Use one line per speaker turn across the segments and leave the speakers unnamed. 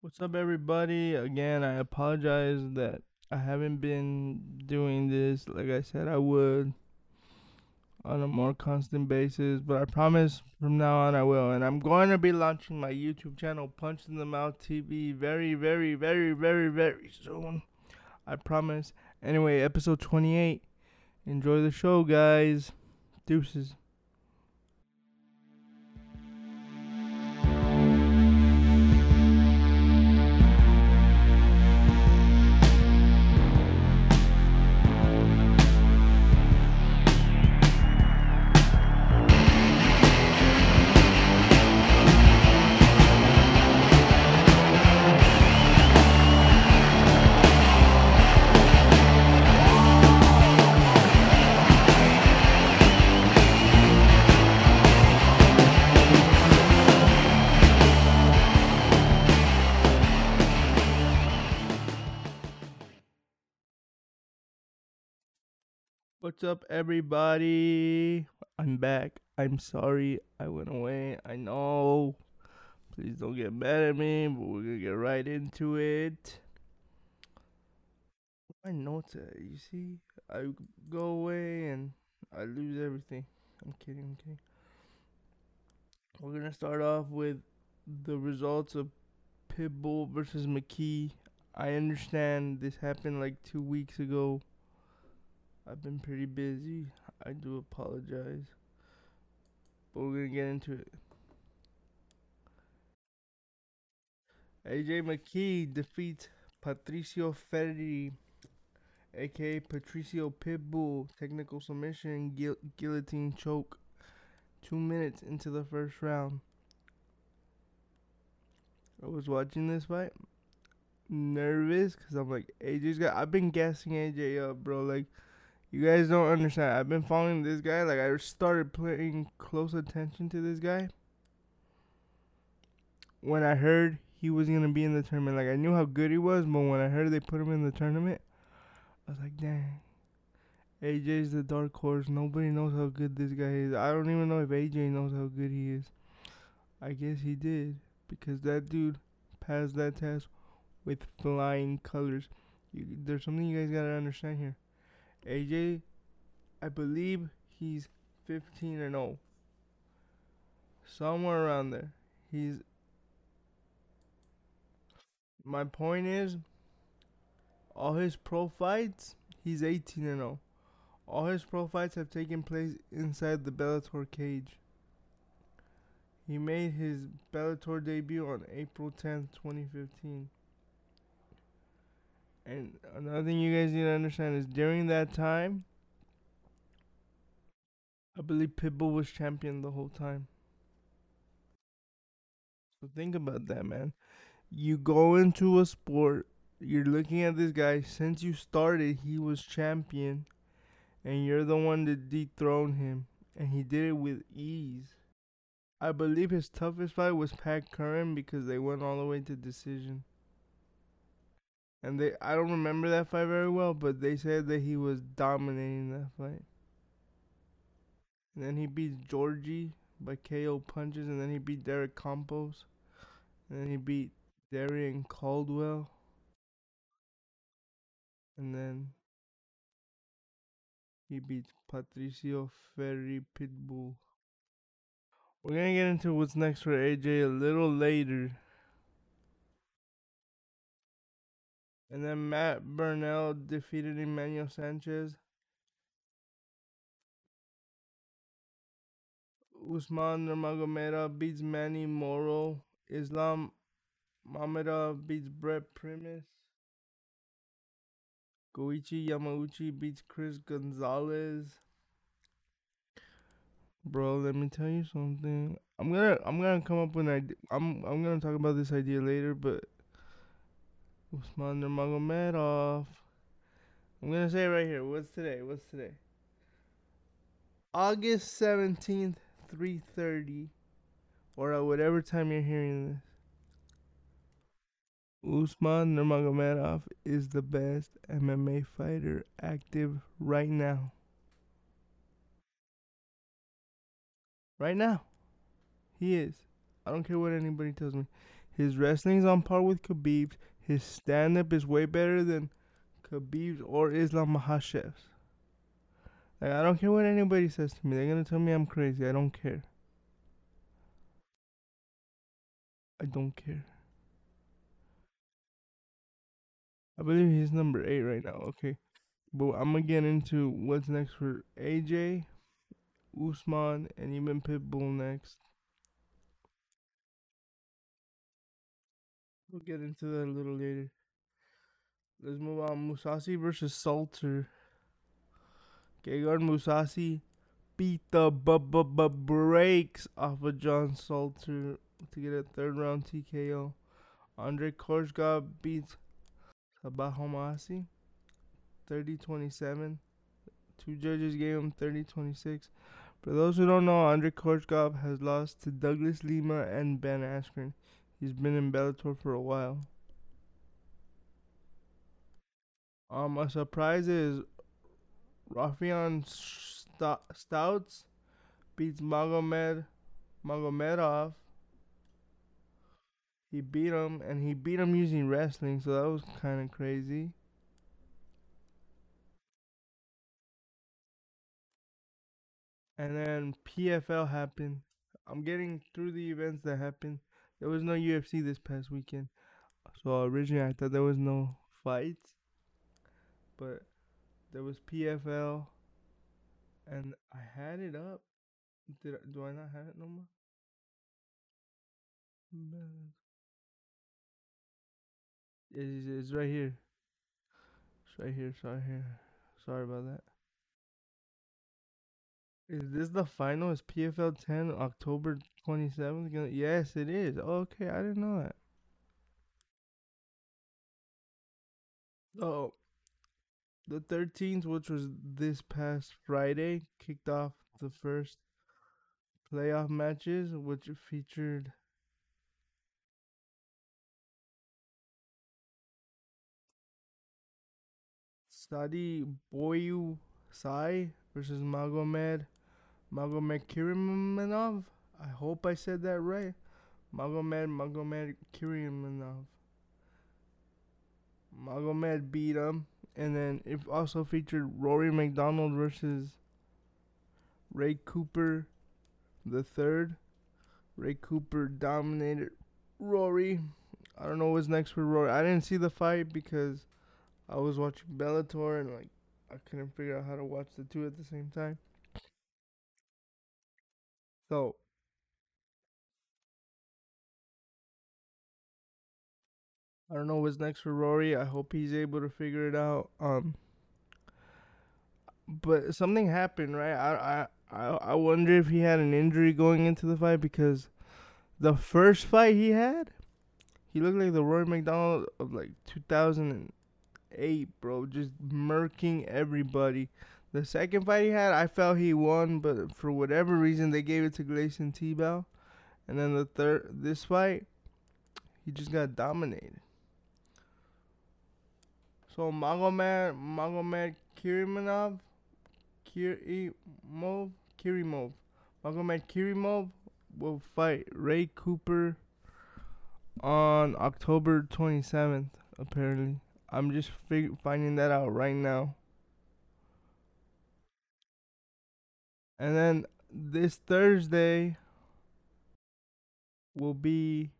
What's up, everybody? Again, I apologize that I haven't been doing this like I said I would on a more constant basis, but I promise from now on I will. And I'm going to be launching my YouTube channel, Punch in the Mouth TV, very, very, very, very, very soon. I promise. Anyway, episode 28. Enjoy the show, guys. Deuces. What's up, everybody? I'm back. I'm sorry I went away. I know. Please don't get mad at me, but we're gonna get right into it. My notes, at? you see, I go away and I lose everything. I'm kidding. I'm kidding. We're gonna start off with the results of Pitbull versus McKee. I understand this happened like two weeks ago. I've been pretty busy. I do apologize. But we're going to get into it. AJ McKee defeats Patricio Freire, aka Patricio Pitbull, technical submission, guil- guillotine choke, two minutes into the first round. I was watching this fight, nervous, because I'm like, AJ's got. I've been gassing AJ up, bro. Like, you guys don't understand. I've been following this guy. Like I started paying close attention to this guy when I heard he was gonna be in the tournament. Like I knew how good he was, but when I heard they put him in the tournament, I was like, dang. AJ's the dark horse. Nobody knows how good this guy is. I don't even know if AJ knows how good he is. I guess he did because that dude passed that test with flying colors. You, there's something you guys gotta understand here. AJ, I believe he's 15 and 0. Somewhere around there. He's. My point is, all his pro fights, he's 18 and 0. All his pro fights have taken place inside the Bellator cage. He made his Bellator debut on April 10th, 2015. And another thing you guys need to understand is during that time, I believe Pitbull was champion the whole time. So think about that, man. You go into a sport, you're looking at this guy, since you started, he was champion, and you're the one to dethrone him, and he did it with ease. I believe his toughest fight was Pat Curran because they went all the way to decision and they I don't remember that fight very well, but they said that he was dominating that fight. And then he beat Georgie by KO punches, and then he beat Derek Campos, and then he beat Darrion Caldwell, and then he beat Patricio Freire Pitbull. We're gonna get into what's next for AJ a little later. And then Mads Burnell defeated Emmanuel Sanchez. Usman Nurmagomedov beats Manny Moro. Islam Mamedov beats Brent Primus. Goiti Yamauchi beats Chris Gonzalez. Bro, let me tell you something. I'm gonna I'm gonna come up with an idea. I'm I'm gonna talk about this idea later, but Usman Nurmagomedov. I'm gonna say right here. What's today? What's today? August seventeenth, three thirty, or at whatever time you're hearing this. Usman Nurmagomedov is the best MMA fighter active right now. Right now, he is. I don't care what anybody tells me. His wrestling's on par with Khabib's. His stand up is way better than Khabib's or Islam Makhachev's. Like, I don't care what anybody says to me. They're gonna tell me I'm crazy. I don't care. I don't care. I believe he's number eight right now. Okay, but I'm gonna get into what's next for AJ, Usman, and even Pitbull next. We'll get into that a little later. Let's move on. Mousasi versus Salter. Gegard Mousasi beat the b- b- b- brakes off of John Salter to get a third round TKO. Andre Koreshkov beats Sabah Homasi 30 27. Two judges gave him 30 26. For those who don't know, Andre Koreshkov has lost to Douglas Lima and Ben Askren. He's been in Bellator for a while. Um, a surprise is Rafian St- Stots beats Magomed Magomedov. He beat him, and he beat him using wrestling, so that was kind of crazy. And then PFL happened. I'm getting through the events that happened. There was no UFC this past weekend. So originally I thought there was no fights. But there was PFL and I had it up. Did I, do I not have it no more? It's, it's right here. It's right here. Sorry here. Sorry about that. Is this the final? Is PFL 10 October 27th? Gonna, yes, it is. Okay, I didn't know that. Oh, the 13th, which was this past Friday, kicked off the first playoff matches, which featured Sadi Boyu Sai versus Magomed Magomed Kirimanov. I hope I said that right. Magomed Magomed Kirimanov. Magomed beat him, and then it also featured Rory MacDonald versus Ray Cooper the third. Ray Cooper dominated Rory. I don't know what's next for Rory. I didn't see the fight because I was watching Bellator and like I couldn't figure out how to watch the two at the same time. So I don't know what's next for Rory. I hope he's able to figure it out. Um but something happened, right? I I I, wonder if he had an injury going into the fight because the first fight he had, he looked like the Rory MacDonald of like 2008, bro, just murking everybody. The second fight he had, I felt he won, but for whatever reason they gave it to Gleison Tibau. And then the third, this fight, he just got dominated. So Magomed Magomed Kirimanov, Kirimov, Kirimov, Magomed Kirimov will fight Ray Cooper on October 27th. Apparently, I'm just fig- finding that out right now. And then this Thursday will be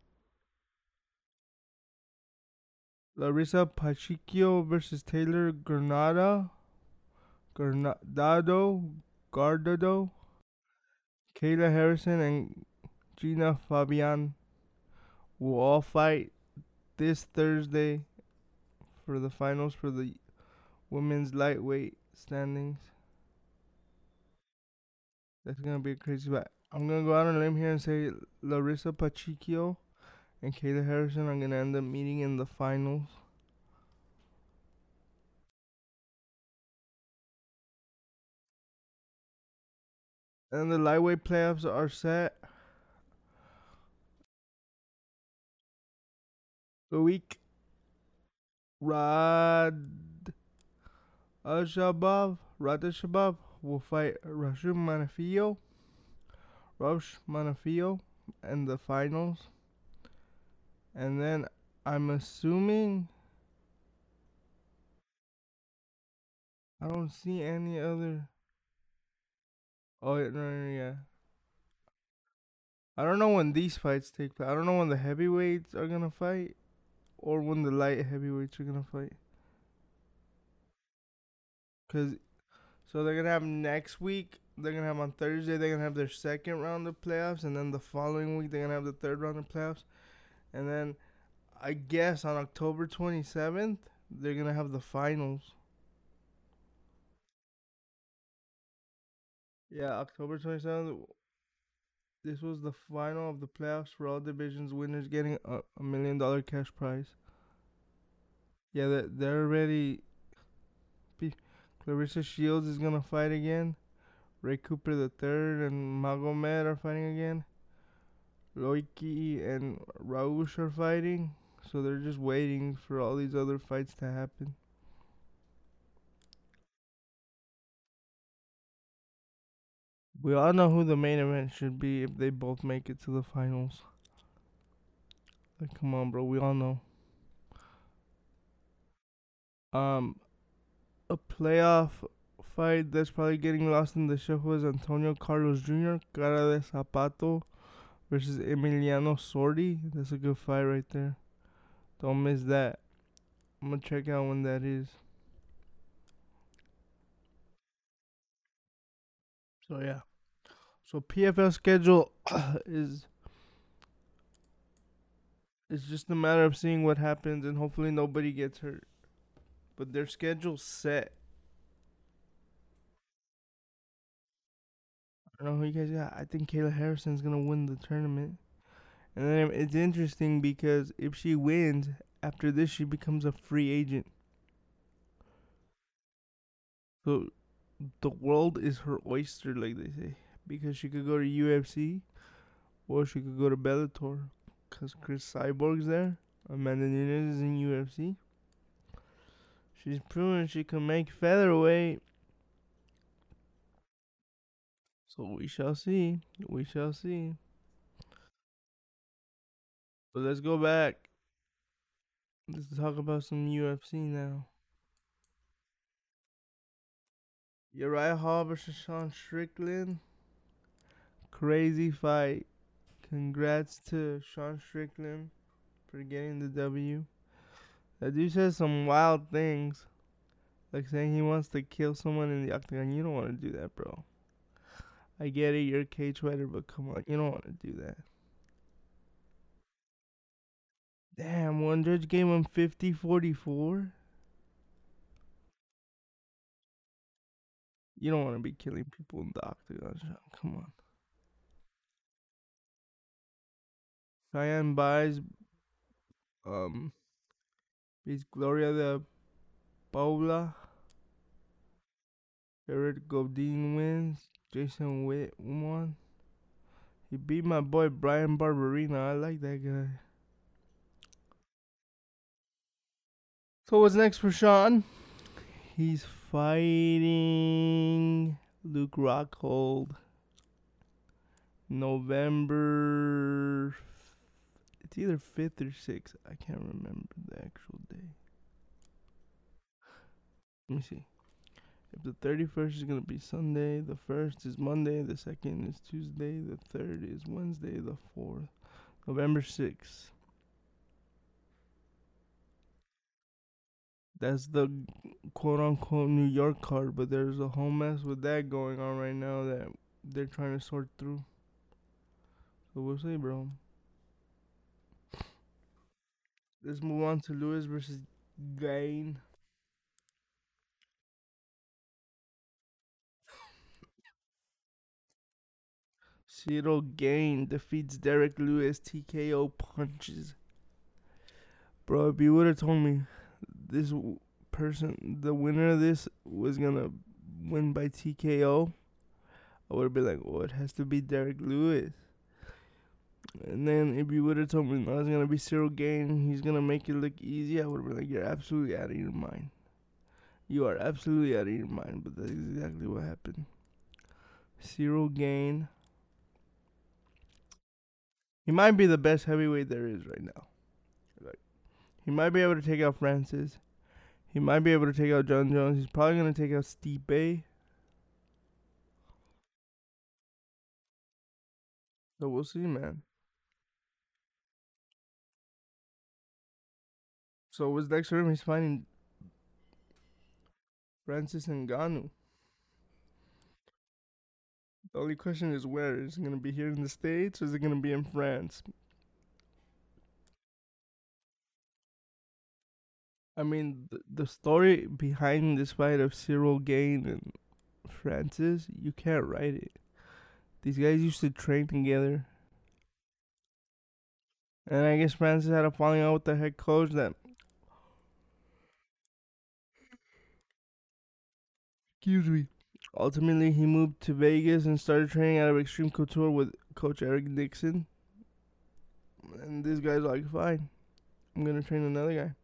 Larissa Pacheco versus Taylor Granada. Granado, Gardado, Kayla Harrison, and Genah Fabian will all fight this Thursday for the finals for the women's lightweight standings. That's gonna be a crazy fight. I'm gonna go out on a limb here and say Larissa Pacheco and Kayla Harrison are gonna end up meeting in the finals. And the lightweight playoffs are set. The week Rad Al-Shabab, Rad Al-Shabab will fight Rashum Manafio, Rosh Manafio in the finals. And then I'm assuming I don't see any other. Oh no, no, yeah. I don't know when these fights take place. I don't know when the heavyweights are gonna fight, or when the light heavyweights are gonna fight. Cause so they're gonna have next week. They're gonna have on Thursday. They're gonna have their second round of playoffs, and then the following week they're gonna have the third round of playoffs, and then I guess on October 27th they're gonna have the finals. Yeah, October 27th. This was the final of the playoffs for all divisions. Winners getting a, a million dollar cash prize. Yeah, they're, they're already. Claressa Shields is gonna fight again. Ray Cooper the third and Magomed are fighting again. Loiki and Raush are fighting. So they're just waiting for all these other fights to happen. We all know who the main event should be if they both make it to the finals. Like, come on, bro. We all know. Um, a playoff fight that's probably getting lost in the shuffle is Antonio Carlos Jr. Cara de Zapato versus Emiliano Sordi. That's a good fight right there. Don't miss that. I'm gonna check out when that is. So yeah. So PFL schedule is it's just a matter of seeing what happens and hopefully nobody gets hurt. But their schedule's set. I don't know who you guys got. I think Kayla Harrison's gonna win the tournament. And then it's interesting because if she wins, after this she becomes a free agent. So the world is her oyster, like they say because she could go to UFC or she could go to Bellator because Cris Cyborg's there. Amanda Nunes is in UFC. She's proven she can make featherweight. So we shall see. We shall see. But let's go back. Let's talk about some UFC now. Uriah Hall versus Sean Strickland. Crazy fight. Congrats to Sean Strickland for getting the W. That dude says some wild things. Like saying he wants to kill someone in the octagon. You don't want to do that, bro. I get it, you're a cage fighter, but come on, you don't want to do that. Damn, one judge gave him 50 44. You don't want to be killing people in the octagon. Come on. Cheyanne Buys um beats Gloria de Paula. Eric Godin wins. Jason Witt. He beat my boy Bryan Barberena. I like that guy. So what's next for Sean? He's fighting Luke Rockhold. November it's either fifth or sixth. I can't remember the actual day. Let me see. The 31st is going to be Sunday, the 1st is Monday, the 2nd is Tuesday, the 3rd is Wednesday, the 4th, November 6th. That's the quote unquote New York card, but there's a whole mess with that going on right now that they're trying to sort through. So we'll see, bro. Let's move on to Lewis versus Gane. Ciryl Gane defeats Derrick Lewis TKO punches. Bro, if you would have told me this person, the winner of this, was gonna win by TKO, I would have been like, well, it has to be Derrick Lewis. And then if you would have told me no, it's gonna be Ciryl Gane, he's gonna make it look easy, I would have been like, you're absolutely out of your mind. You are absolutely out of your mind, but that's exactly what happened. Ciryl Gane. He might be the best heavyweight there is right now. Like, He might be able to take out Francis. He might be able to take out Jon Jones. He's probably gonna take out Stipe. So we'll see, man. So what's next for? He's fighting Francis and Ngannou. The only question is where. Is it gonna be here in the States or is it gonna be in France? I mean, the, the story behind this fight of Ciryl Gane and Francis, you can't write it. These guys used to train together. And I guess Francis had a falling out with the head coach that excuse me. Ultimately he moved to Vegas and started training out of Extreme Couture with coach Eric Dixon. And this guy's like, fine. I'm gonna train another guy.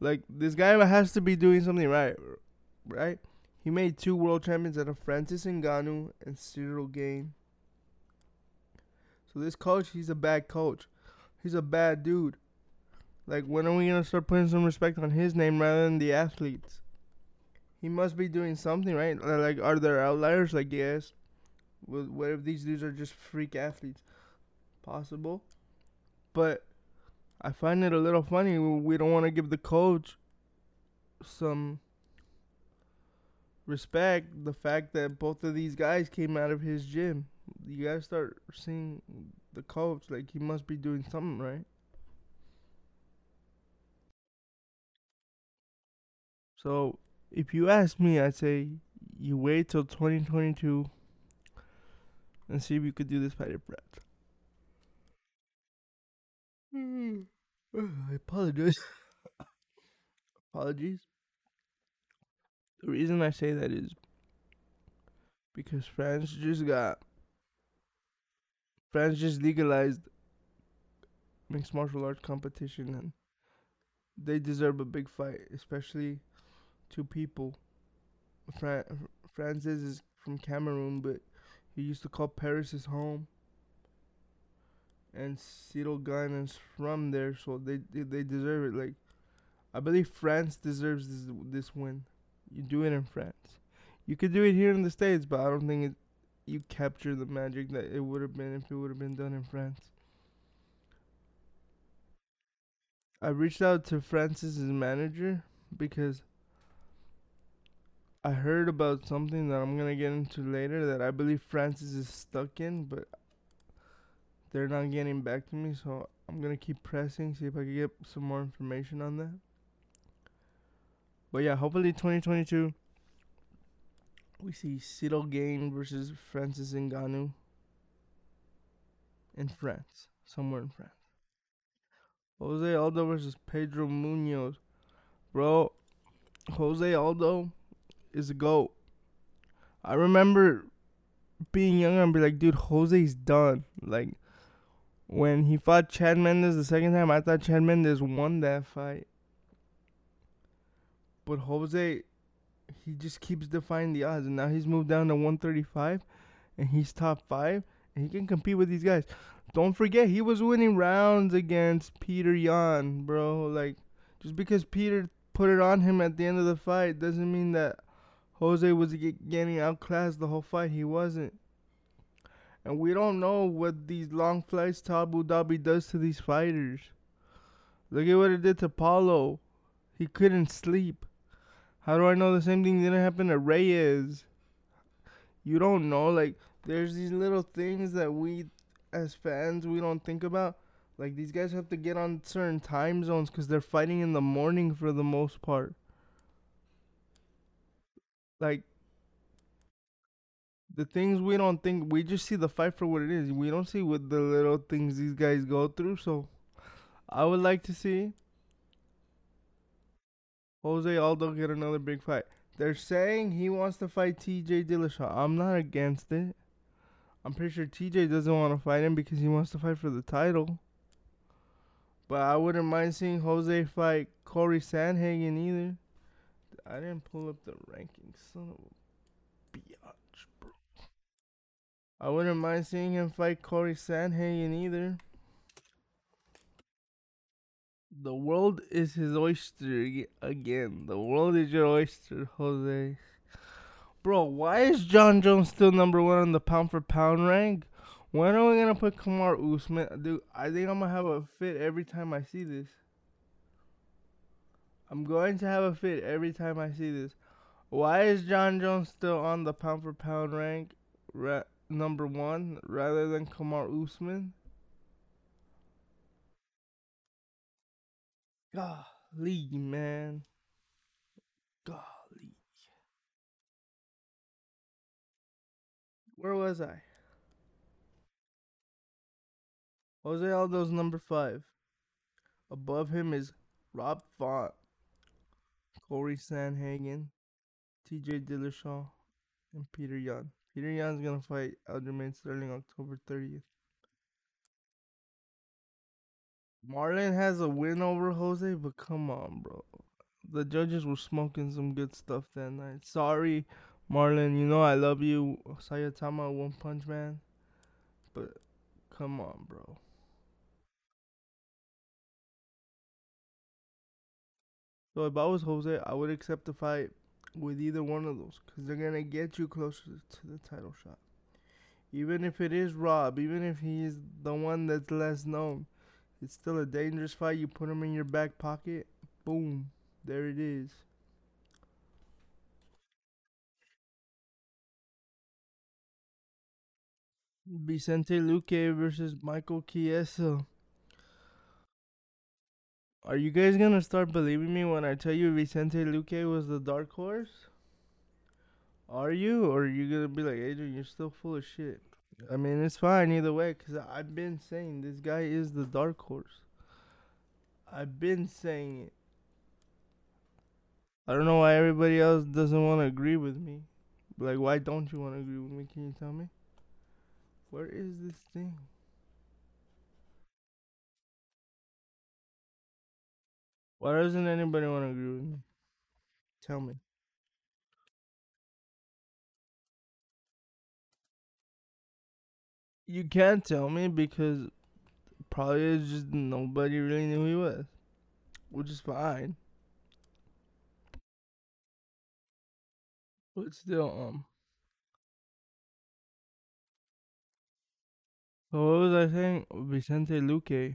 Like this guy has to be doing something right, right? He made two world champions out of Francis Ngannou and Ciryl Gane. So this coach, he's a bad coach. He's a bad dude. Like when are we gonna start putting some respect on his name rather than the athletes? He must be doing something right. Like are there outliers? Like yes. What if these dudes are just freak athletes? Possible, but I find it a little funny. We don't want to give the coach some respect. The fact that both of these guys came out of his gym. You gotta start seeing the coach like he must be doing something right. So, if you ask me, I'd say you wait till 2022 and see if you could do this fight at Brett. I apologize. Apologies. The reason I say that is because France just got France just legalized mixed martial arts competition and they deserve a big fight, especially two people. Fran- Francis is from Cameroon, but he used to call Paris his home and Ciryl Gane is from there, so they, they they deserve it. Like, I believe France deserves this this win. You do it in France. You could do it here in the states, but I don't think it. You capture the magic that it would have been if it would have been done in France. I reached out to Francis's manager because I heard about something that I'm gonna get into later that I believe Francis is stuck in, but they're not getting back to me, so I'm gonna keep pressing, see if I can get some more information on that. But yeah, hopefully 2022 we see Ciryl Gane versus Francis Ngannou in France, somewhere in France. Jose Aldo versus Pedro Munhoz, Bro, Jose Aldo is a GOAT. I remember being younger and be like, dude, Jose's done. Like, when he fought Chad Mendes the second time, I thought Chad Mendes won that fight. But Jose, he just keeps defying the odds. And now he's moved down to 135 and he's top five. And he can compete with these guys. Don't forget, he was winning rounds against Petr Yan, bro. Like, just because Peter put it on him at the end of the fight doesn't mean that Jose was getting outclassed the whole fight. He wasn't. And we don't know what these long flights to Abu Dhabi does to these fighters. Look at what it did to Paulo. He couldn't sleep. How do I know the same thing didn't happen to Reyes? You don't know. Like, there's these little things that we, as fans, we don't think about. Like, these guys have to get on certain time zones because they're fighting in the morning for the most part. Like, the things we don't think we just see the fight for what it is. We don't see what the little things these guys go through. So I would like to see Jose Aldo get another big fight. They're saying he wants to fight TJ Dillashaw. I'm not against it. I'm pretty sure TJ doesn't want to fight him because he wants to fight for the title. But I wouldn't mind seeing Jose fight Corey Sandhagen either. I didn't pull up the rankings. Son of a biatch. Bro. I wouldn't mind seeing him fight Corey Sandhagen either. The world is his oyster again. The world is your oyster, Jose. Bro, why is Jon Jones still number one on the pound for pound rank? When are we gonna put Kamar Usman? Dude, I think I'm gonna have a fit every time I see this. I'm going to have a fit every time I see this. Why is Jon Jones still on the pound for pound rank, ra- number one, rather than Kamar Usman? Golly, man. Golly. Where was I? Jose Aldo's number five. Above him is Rob Font, Corey Sandhagen, TJ Dillashaw, and Petr Yan. Petr Yan's gonna fight Aljamain Sterling October 30th. Marlon has a win over Jose, but come on, bro. The judges were smoking some good stuff that night. Sorry, Marlon. You know I love you, Sayatama One Punch Man. But come on, bro. So if I was Jose, I would accept the fight with either one of those because they're gonna get you closer to the title shot. Even if it is Rob, even if he's the one that's less known, it's still a dangerous fight. You put him in your back pocket, boom, there it is. Vicente Luque versus Michael Chiesa. Are you guys gonna start believing me when I tell you Vicente Luque was the dark horse? Are you? Or are you gonna be like, Adrian, you're still full of shit? I mean, it's fine either way, because I've been saying this guy is the dark horse. I've been saying it. I don't know why everybody else doesn't want to agree with me. Like, why don't you want to agree with me? Can you tell me? Where is this thing? Why doesn't anybody want to agree with me? Tell me. You can't tell me because probably just nobody really knew who he was, which is fine. But still, um. So what was I saying? Vicente Luque.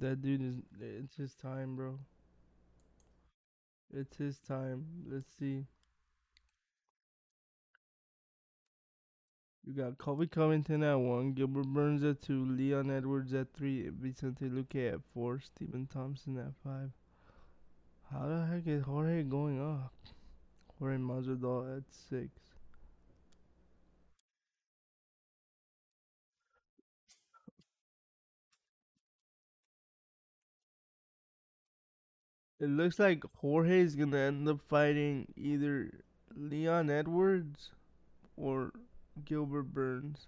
That dude is. It's his time, bro. It's his time. Let's see. You got Colby Covington at one, Gilbert Burns at two, Leon Edwards at three, Vicente Luque at four, Stephen Thompson at five. How the heck is Jorge going up? Jorge Masvidal at six. It looks like Jorge is gonna end up fighting either Leon Edwards or Gilbert Burns.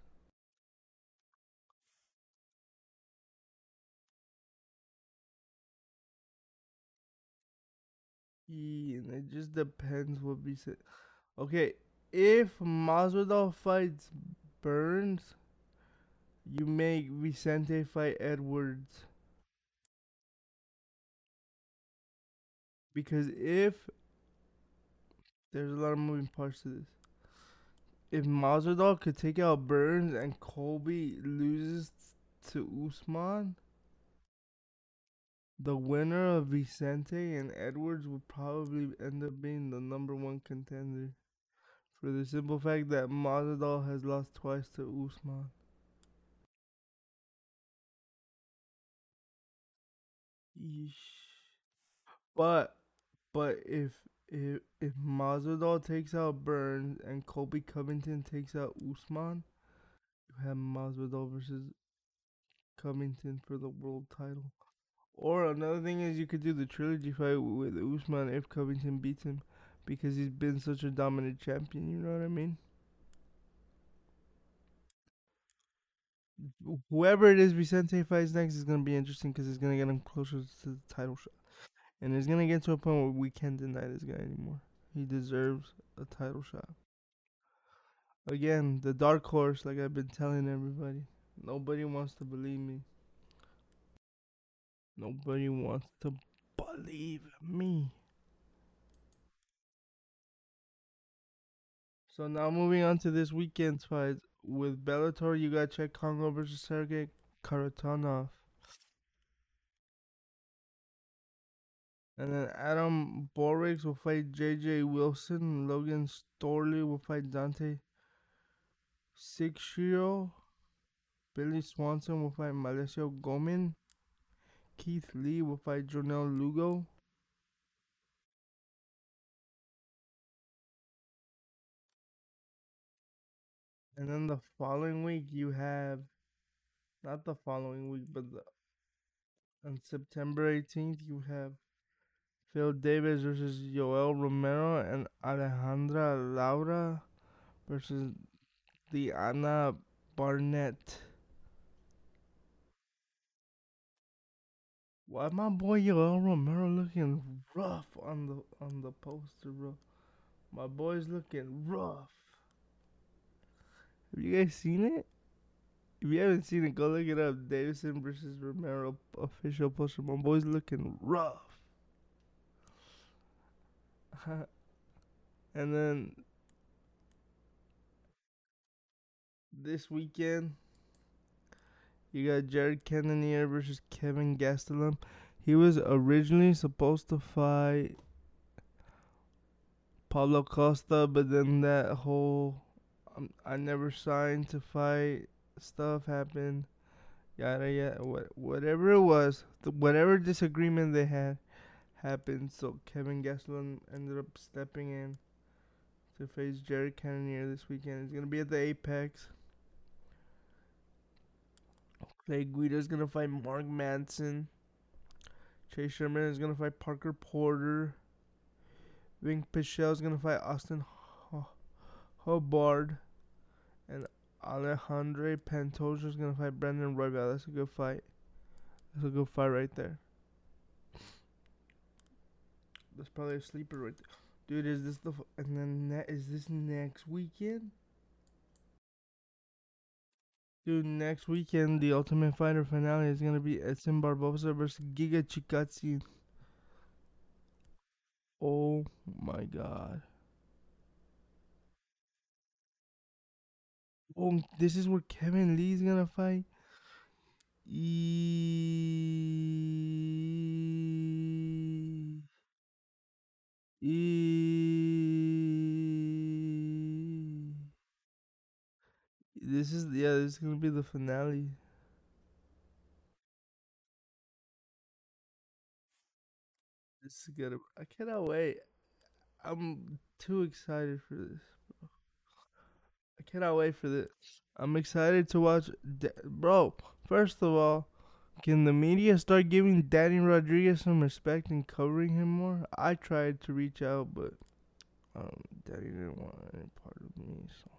And it just depends what we say. Okay, if Masvidal fights Burns, you make Vicente fight Edwards. Because if there's a lot of moving parts to this. If Masvidal could take out Burns and Colby loses to Usman, the winner of Vicente and Edwards would probably end up being the number one contender. For the simple fact that Masvidal has lost twice to Usman. Yeesh. But but if if if Masvidal takes out Burns and Colby Covington takes out Usman, you have Masvidal versus Covington for the world title. Or another thing is you could do the trilogy fight with Usman if Covington beats him because he's been such a dominant champion, you know what I mean? Whoever it is Vicente fights next is going to be interesting because it's going to get him closer to the title shot. And it's to get to a point where we can't deny this guy anymore. He deserves a title shot. Again, the dark horse, like I've been telling everybody. Nobody wants to believe me. Nobody wants to believe me. So now moving on to this weekend's fight with Bellator, you got Cheick Kongo versus Sergey Kharitonov. And then Adam Borics will fight JJ Wilson. Logan Storley will fight Dante Sixio. Billy Swanson will fight Malesio Gomin. Keith Lee will fight Jonel Lugo. And then the following week you have not the following week, but the, on September 18th you have Phil Davis versus Yoel Romero and Alejandra Laura versus Diana Barnett. Why my boy Yoel Romero looking rough on the on the poster, bro? My boy's looking rough. Have you guys seen it? If you haven't seen it, go look it up. Davison versus Romero official poster. My boy's looking rough. and then this weekend, you got Jared Cannonier versus Kelvin Gastelum. He was originally supposed to fight Paulo Costa, but then that whole um, I never signed to fight stuff happened. Yada yada. What, whatever it was, the, whatever disagreement they had happened. So Kelvin Gastelum ended up stepping in to face Jared Cannonier this weekend. He's gonna be at the Apex. Clay Guida's gonna fight Mark Madsen. Chase Sherman is gonna fight Parker Porter. Vinc Pichel's gonna fight Austin Hubbard. And Alexandre Pantoja is gonna fight Brandon Royval. That's a good fight. That's a good fight right there. That's probably a sleeper right there. Dude, is this the. And then that is this next weekend? Dude, next weekend, the Ultimate Fighter finale is gonna be Edson Barboza versus Giga Chikadze. Oh my god. Oh, this is where Kevin Lee's gonna fight. E- E- This is yeah, this is gonna be the finale. This is gonna. I cannot wait. I'm too excited for this. I cannot wait for this. I'm excited to watch. Bro, first of all, can the media start giving Danny Rodriguez some respect and covering him more? I tried to reach out, but um, Danny didn't want any part of me. So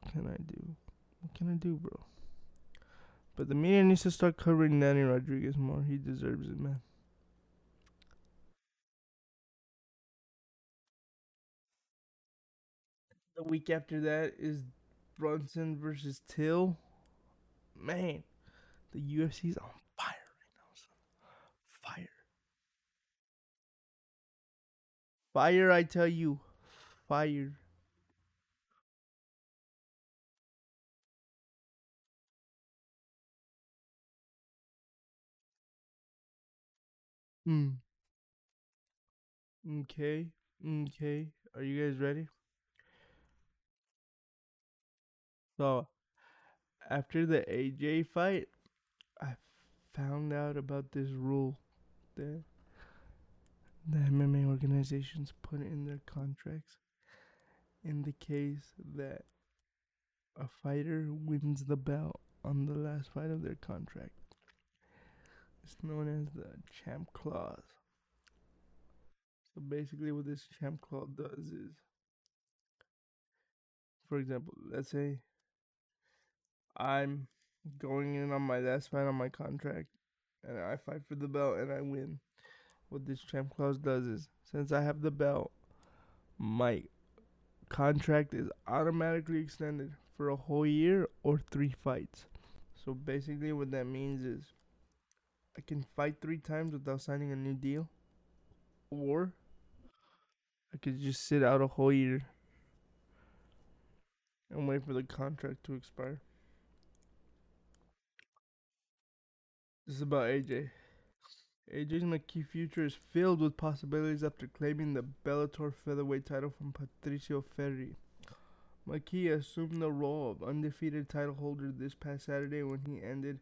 what can I do? What can I do, bro? But the media needs to start covering Danny Rodriguez more. He deserves it, man. The week after that is Brunson versus Till. Man, the UFC's on fire right now. Fire. Fire, I tell you. Fire. Hmm. Okay. Okay. Are you guys ready? So, after the AJ fight, found out about this rule that the MMA organizations put in their contracts in the case that a fighter wins the belt on the last fight of their contract. It's known as the champ clause. So basically, what this champ clause does is, for example, let's say I'm going in on my last fight on my contract and I fight for the belt and I win. What this champ clause does is, since I have the belt, my contract is automatically extended for a whole year or three fights. So basically, what that means is I can fight three times without signing a new deal, or I could just sit out a whole year and wait for the contract to expire. This is about AJ. AJ McKee future is filled with possibilities after claiming the Bellator featherweight title from Patricio Freire. McKee assumed the role of undefeated title holder this past Saturday when he ended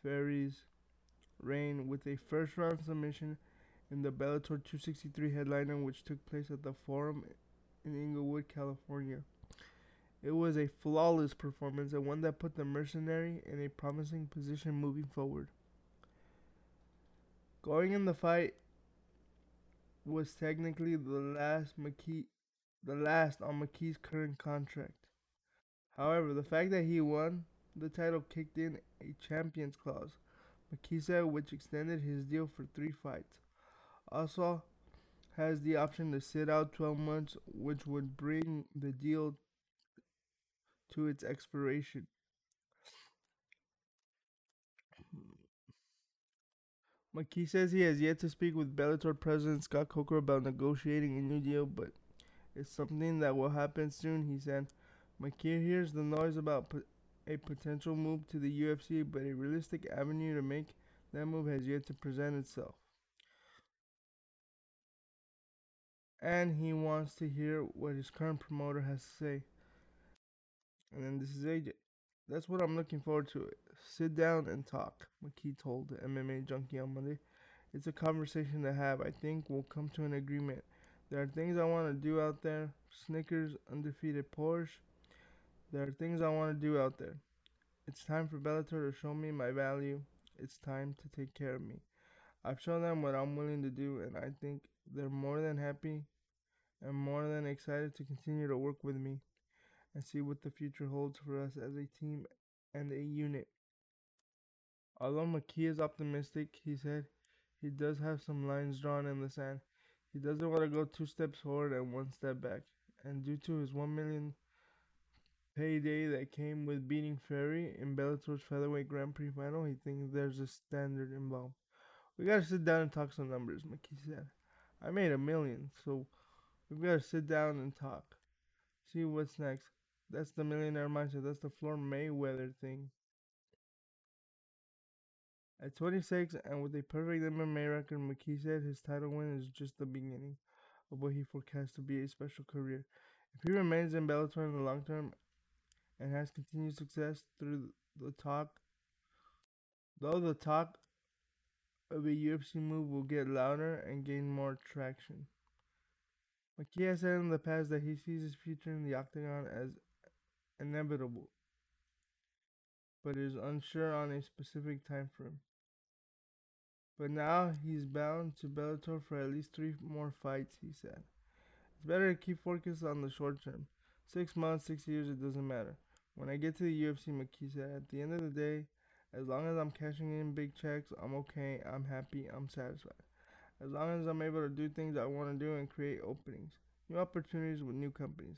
Freire's reign with a first round submission in the Bellator 263 headliner, which took place at the Forum in Inglewood, California. It was a flawless performance and one that put the mercenary in a promising position moving forward. Going in the fight was technically the last McKee the last on McKee's current contract. However, the fact that he won the title kicked in a champions clause, McKee said, which extended his deal for three fights. Also, has the option to sit out 12 months, which would bring the deal to its expiration. McKee says he has yet to speak with Bellator president Scott Coker about negotiating a new deal, but it's something that will happen soon, he said. McKee hears the noise about a potential move to the UFC, but a realistic avenue to make that move has yet to present itself. And he wants to hear what his current promoter has to say. And then this is AJ. That's what I'm looking forward to. Sit down and talk, McKee told MMA Junkie on Monday. It's a conversation to have. I think we'll come to an agreement. There are things I want to do out there. Snickers, undefeated Porsche. There are things I want to do out there. It's time for Bellator to show me my value. It's time to take care of me. I've shown them what I'm willing to do, and I think they're more than happy and more than excited to continue to work with me and see what the future holds for us as a team and a unit. Although McKee is optimistic, he said he does have some lines drawn in the sand. He doesn't want to go two steps forward and one step back. And due to his one million payday that came with beating Freire in Bellator's featherweight Grand Prix final, he thinks there's a standard involved. We gotta sit down and talk some numbers, McKee said. I made a million, so we've gotta sit down and talk. See what's next. That's the millionaire mindset. That's the Floyd Mayweather thing. At 26 and with a perfect MMA record, McKee said his title win is just the beginning of what he forecasts to be a special career. If he remains in Bellator in the long term and has continued success through the talk, though the talk of a UFC move will get louder and gain more traction. McKee has said in the past that he sees his future in the octagon as inevitable, but is unsure on a specific time frame. But now he's bound to Bellator for at least three more fights, he said. It's better to keep focused on the short term. Six months, six years, it doesn't matter. When I get to the UFC, McKee said, at the end of the day, as long as I'm cashing in big checks, I'm okay, I'm happy, I'm satisfied. As long as I'm able to do things I want to do and create openings, new opportunities with new companies.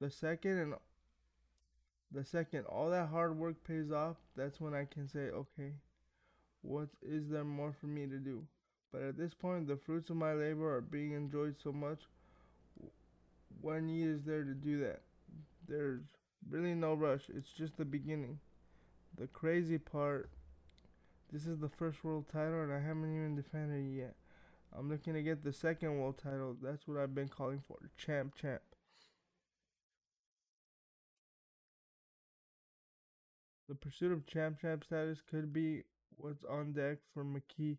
The second and the second all that hard work pays off, that's when I can say, okay, what is there more for me to do? But at this point, the fruits of my labor are being enjoyed so much. What need is there to do that? There's really no rush. It's just the beginning. The crazy part this is the first world title, and I haven't even defended it yet. I'm looking to get the second world title. That's what I've been calling for. Champ, champ. The pursuit of champ champ status could be what's on deck for McKee.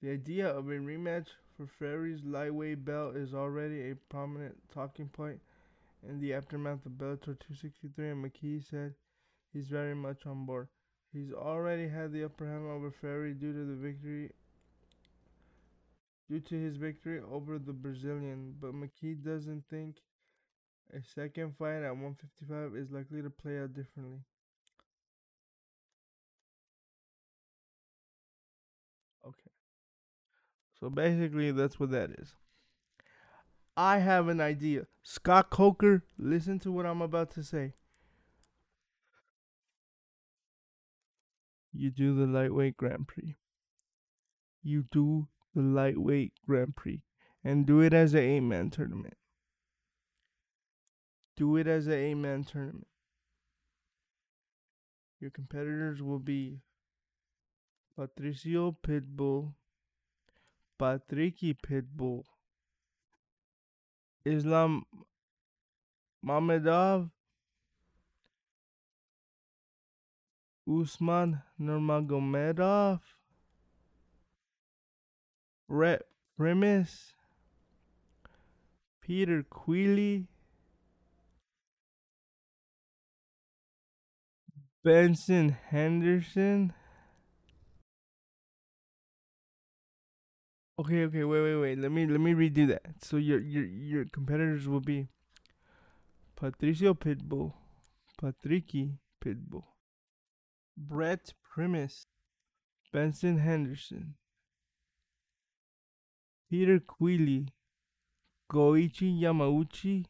The idea of a rematch for Freire's lightweight belt is already a prominent talking point in the aftermath of Bellator 263, and McKee said he's very much on board. He's already had the upper hand over Freire due to the victory due to his victory over the Brazilian, but McKee doesn't think a second fight at 155 is likely to play out differently. So basically, that's what that is. I have an idea. Scott Coker, listen to what I'm about to say. You do the lightweight Grand Prix. You do the lightweight Grand Prix. And do it as an eight man tournament. Do it as an eight man tournament. Your competitors will be Patricio Pitbull, Patricky Pitbull, Islam Mamedov, Usman Nurmagomedov, Rhett Primus, Peter Queally, Benson Henderson. Okay, okay, wait, wait, wait. Let me let me redo that. So your your your competitors will be Patricio Pitbull, Patricky Pitbull, Brent Primus, Benson Henderson, Peter Queally, Goiti Yamauchi,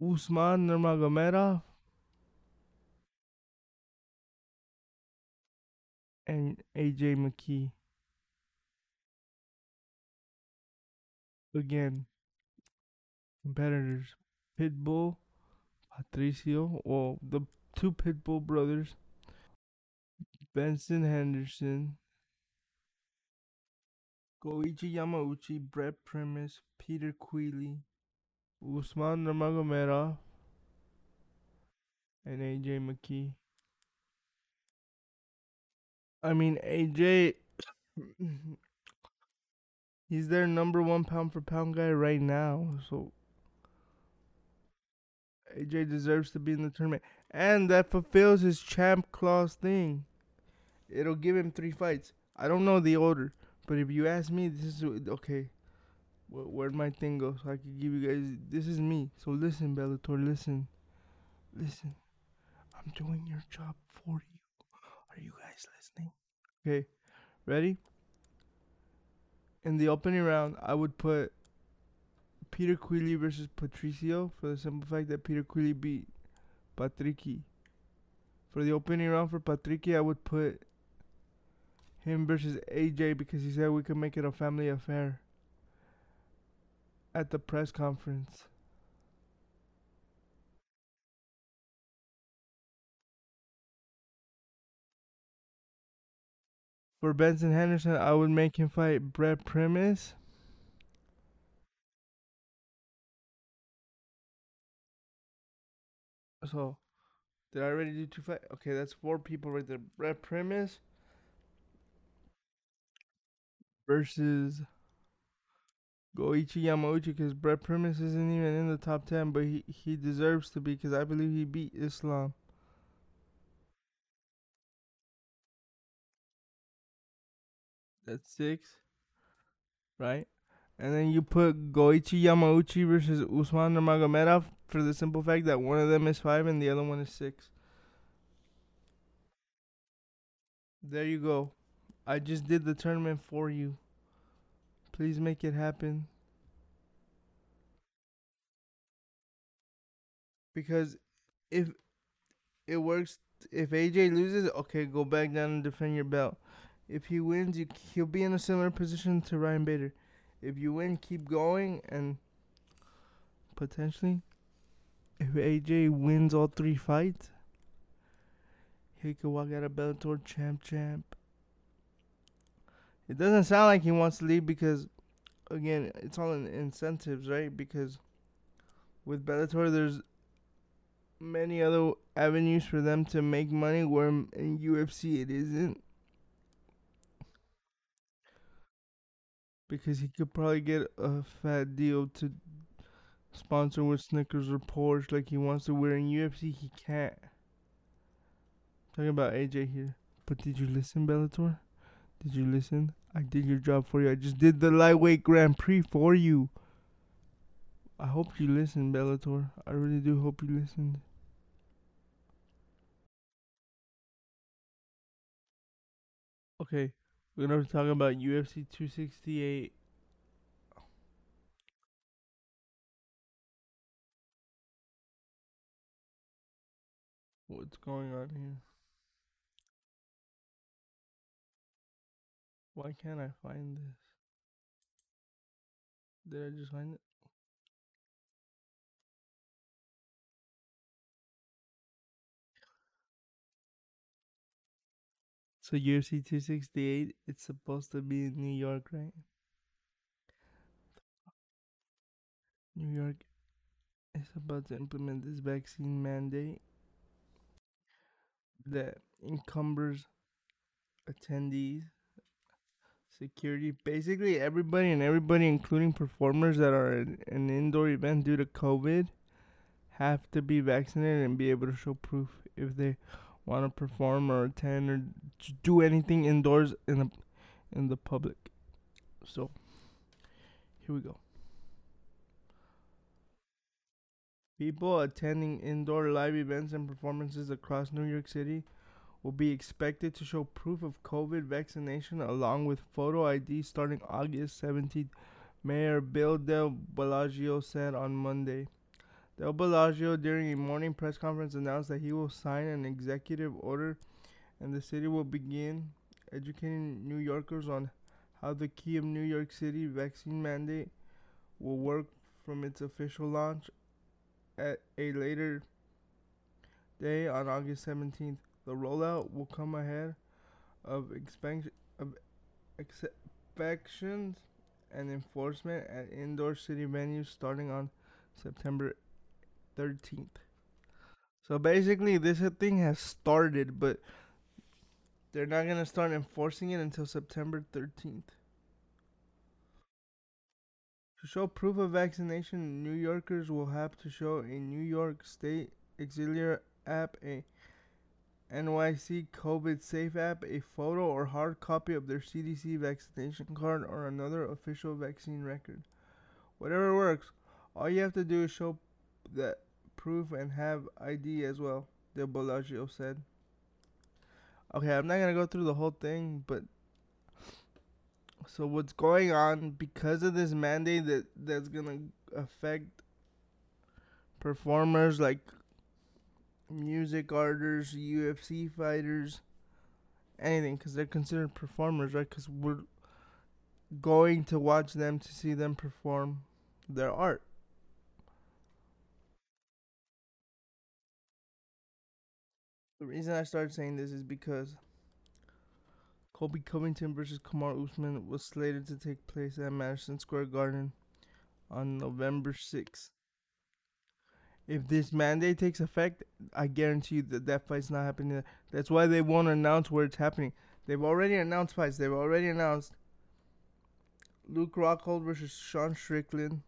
Usman Nurmagomedov, and AJ McKee. Again, competitors Pitbull, Patricio, well, the two Pitbull brothers, Benson Henderson, Goiti Yamauchi, Brent Primus, Peter Queally, Usman Nurmagomedov, and AJ McKee. I mean, AJ, mm-hmm. he's their number one pound for pound guy right now. So AJ deserves to be in the tournament. And that fulfills his champ clause thing. It'll give him three fights. I don't know the order, but if you ask me, this is okay. Where'd my thing go? So I can give you guys. This is me. So listen, Bellator. Listen, listen. I'm doing your job for you. Are you guys listening? Okay, ready? In the opening round, I would put Peter Queally versus Patricio for the simple fact that Peter Queally beat Patricky. For the opening round for Patricky, I would put him versus AJ because he said we could make it a family affair at the press conference. For Benson Henderson, I would make him fight Brent Primus. So, did I already do two fight? Okay, that's four people right there. Brent Primus versus Goiti Yamauchi because Brent Primus isn't even in the top 10, but he, he deserves to be because I believe he beat Islam. That's six, right? And then you put Goiti Yamauchi versus Usman Nurmagomedov for the simple fact that one of them is five and the other one is six. There you go. I just did the tournament for you. Please make it happen. Because if it works, if AJ loses, okay, go back down and defend your belt. If he wins, you, he'll be in a similar position to Ryan Bader. If you win, keep going, and potentially, if AJ wins all three fights, he could walk out of Bellator champ champ. It doesn't sound like he wants to leave because, again, it's all in incentives, right? Because with Bellator, there's many other avenues for them to make money where in UFC it isn't. Because he could probably get a fat deal to sponsor with Snickers or Porsche like he wants to. Where in UFC he can't. talking about AJ here. But did you listen, Bellator? Did you listen? I did your job for you. I just did the lightweight Grand Prix for you. I hope you listened, Bellator. I really do hope you listened. Okay, we're gonna be talking about UFC 268. What's going on here? Why can't I find this? Did I just find it? So UFC 268, it's supposed to be in New York, right? New York is about to implement this vaccine mandate that encumbers attendees, security, basically everybody and everybody, including performers that are in an indoor event due to COVID, have to be vaccinated and be able to show proof if they want to perform or attend or do anything indoors in the in the public. So here we go. People attending indoor live events and performances across New York City will be expected to show proof of COVID vaccination along with photo ID starting August 17th, Mayor Bill de Blasio said on Monday. De Blasio, during a morning press conference, announced that he will sign an executive order and the city will begin educating New Yorkers on how the key of New York City vaccine mandate will work from its official launch at a later day on August 17th. The rollout will come ahead of expansion of inspections and enforcement at indoor city venues starting on September 13th. So basically, this thing has started, but they're not going to start enforcing it until September 13th. To show proof of vaccination, New Yorkers will have to show a New York State Excelsior app, a NYC COVID Safe app, a photo or hard copy of their CDC vaccination card, or another official vaccine record. Whatever works, all you have to do is show that proof and have ID as well, De Blasio said. Okay, I'm not gonna go through the whole thing, but so what's going on because of this mandate that that's gonna affect performers like music artists, UFC fighters, anything, because they're considered performers, right? Because we're going to watch them to see them perform their art. The reason I started saying this is because Colby Covington versus Kamaru Usman was slated to take place at Madison Square Garden on November 6th. If this mandate takes effect, I guarantee you that that fight's not happening. That's why they won't announce where it's happening. They've already announced fights. They've already announced Luke Rockhold versus Sean Strickland,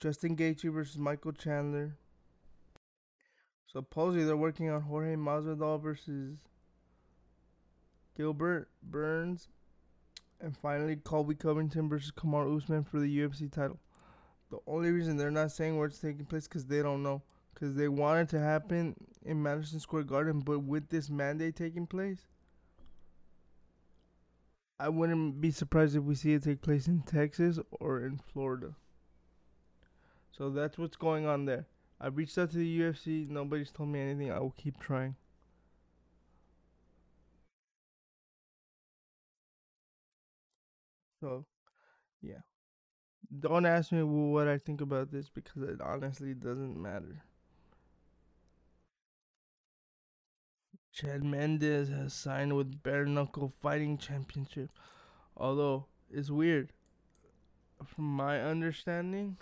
Justin Gaethje versus Michael Chandler, Supposedly they're working on Jorge Masvidal versus Gilbert Burns, and finally Colby Covington versus Kamaru Usman for the UFC title. The only reason they're not saying where it's taking place because they don't know. Because they want it to happen in Madison Square Garden, but with this mandate taking place, I wouldn't be surprised if we see it take place in Texas or in Florida. So that's what's going on there. I've reached out to the UFC. Nobody's told me anything. I will keep trying. So, yeah. Don't ask me what I think about this because it honestly doesn't matter. Chad Mendes has signed with Bare Knuckle Fighting Championship. Although, it's weird. From my understanding,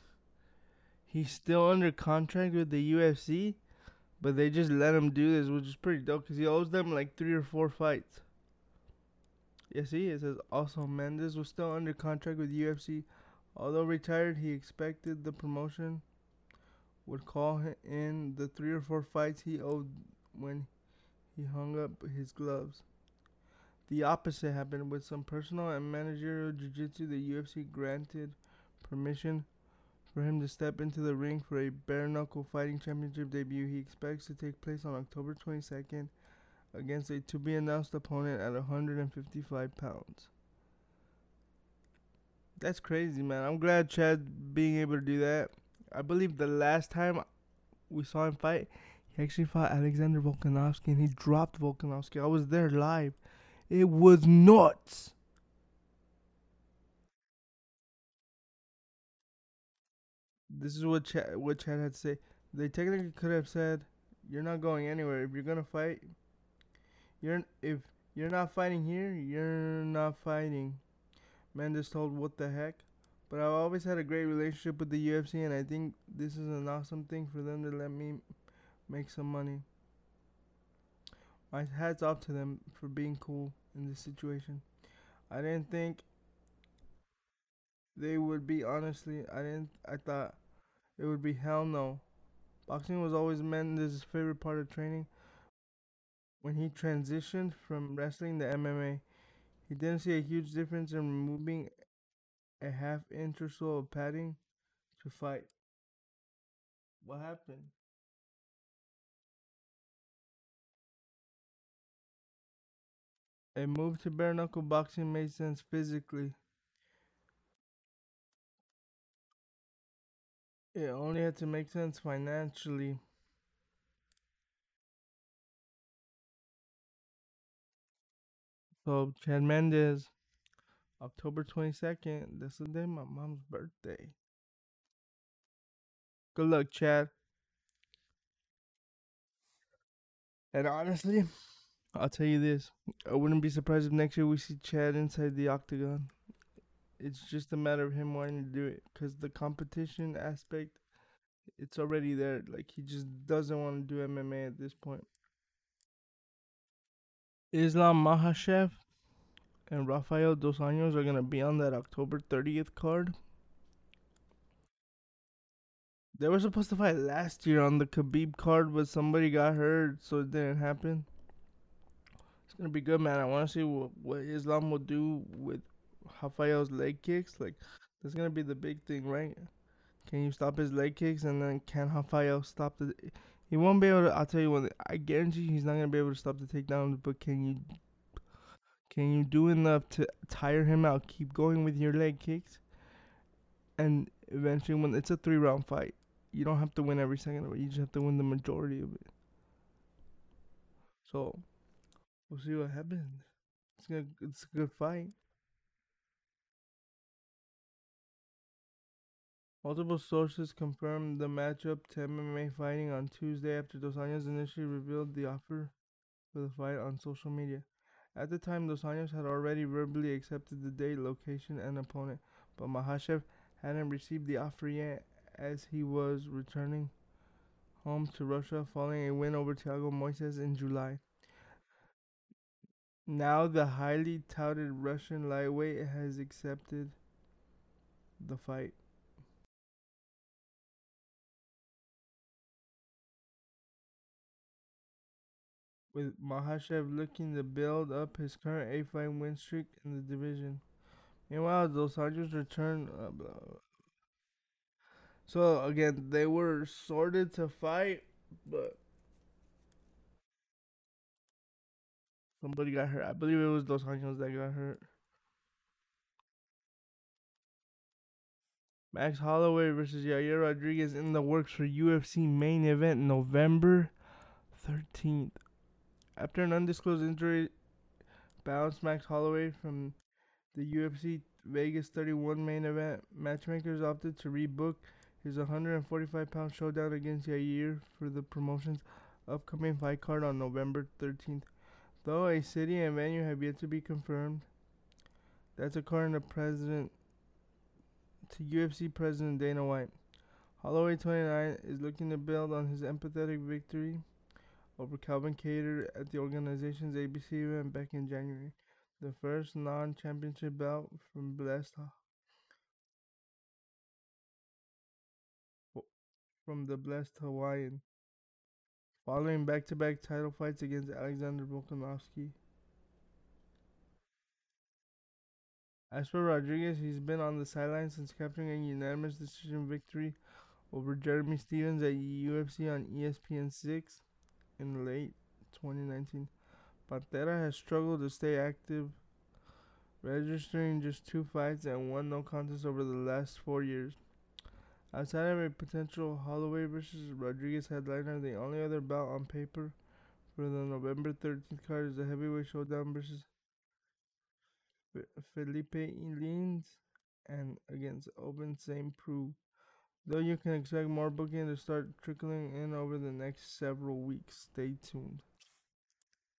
he's still under contract with the UFC, but they just let him do this, which is pretty dope because he owes them like three or four fights. Yeah, see, it says also Mendes was still under contract with UFC. Although retired, he expected the promotion would call in the three or four fights he owed when he hung up his gloves. The opposite happened with some personal and managerial jiu-jitsu. The UFC granted permission for him to step into the ring for a bare knuckle fighting championship debut. He expects to take place on October 22nd against a to be announced opponent at 155 pounds. That's crazy, man. I'm glad Chad being able to do that. I believe the last time we saw him fight. He actually fought Alexander Volkanovski and he dropped Volkanovski. I was there live. It was nuts. This is what Chad, what Chad had to say. They technically could have said, "You're not going anywhere. If you're gonna fight, you're if you're not fighting here, you're not fighting." Mendes told, "What the heck?" But I've always had a great relationship with the UFC, and I think this is an awesome thing for them to let me make some money. My hats off to them for being cool in this situation. I didn't think they would be honestly. I didn't. I thought it would be hell no. Boxing was always Mendes' favorite part of training. When he transitioned from wrestling to MMA, he didn't see a huge difference in removing a half inch or so of padding to fight. What happened? A move to bare knuckle boxing made sense physically. It only had to make sense financially. So Chad Mendes, October twenty second. That's the day my mom's birthday. Good luck, Chad. And honestly, I'll tell you this: I wouldn't be surprised if next year we see Chad inside the octagon. It's just a matter of him wanting to do it, cause the competition aspect, it's already there. Like he just doesn't want to do MMA at this point. Islam Makhachev and Rafael Dos Anjos are gonna be on that October 30th card. They were supposed to fight last year on the Khabib card, but somebody got hurt, so it didn't happen. It's gonna be good, man. I want to see what, what Islam will do with Rafael's leg kicks. Like, that's gonna be the big thing, right? Can you stop his leg kicks, and then can Rafael stop the? He won't be able to. I'll tell you what. I guarantee he's not gonna be able to stop the takedown. But can you? Can you do enough to tire him out? Keep going with your leg kicks, and eventually, when it's a three round fight, you don't have to win every second of it. You just have to win the majority of it. So we'll see what happens. It's gonna it's a good fight. Multiple sources confirmed the matchup to MMA fighting on Tuesday after Dos Anjos initially revealed the offer for the fight on social media. At the time, Dos Anjos had already verbally accepted the date, location, and opponent, but Makhachev hadn't received the offer yet as he was returning home to Russia following a win over Thiago Moises in July. Now the highly touted Russian lightweight has accepted the fight. With Makhachev looking to build up his current 8 fight win streak in the division. Meanwhile, Dos Anjos return. Uh, blah, so again, they were sorted to fight, but somebody got hurt. I believe it was Dos Anjos that got hurt. Max Holloway versus Yair Rodriguez in the works for UFC main event November 13th. After an undisclosed injury bounced Max Holloway from the UFC Vegas 31 main event, matchmakers opted to rebook his 145 pound showdown against Yair for the promotion's upcoming fight card on November 13th. Though a city and venue have yet to be confirmed, that's according to President to UFC President Dana White. Holloway 29 is looking to build on his empathetic victory over Calvin Kattar at the organization's ABC event back in January, the first non-championship bout from Blessed from the Blessed Hawaiian, following back-to-back title fights against Alexander Volkanovski. As for Rodriguez, he's been on the sidelines since capturing a unanimous decision victory over Jeremy Stephens at UFC on ESPN 6 in late 2019. Pantera has struggled to stay active, registering just two fights and one no contest over the last four years. Outside of a potential Holloway versus Rodriguez headliner, the only other bout on paper for the November 13th card is the heavyweight showdown versus Felipe Lins and against Open St. Though you can expect more booking to start trickling in over the next several weeks. Stay tuned.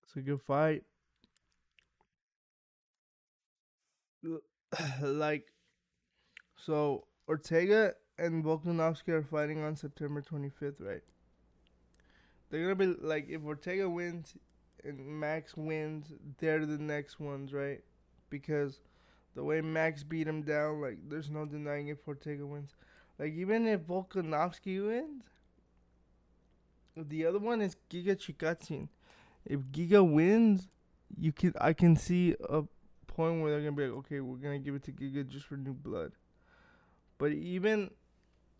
It's a good fight. like, so Ortega and Volkanovski are fighting on September 25th, right? They're gonna be like, if Ortega wins and Max wins, they're the next ones, right? Because the way Max beat him down, like, there's no denying if Ortega wins. Like, even if Volkanovski wins, the other one is Giga Chikadze. If Giga wins, you can I can see a point where they're gonna be like, okay, we're gonna give it to Giga just for new blood. But even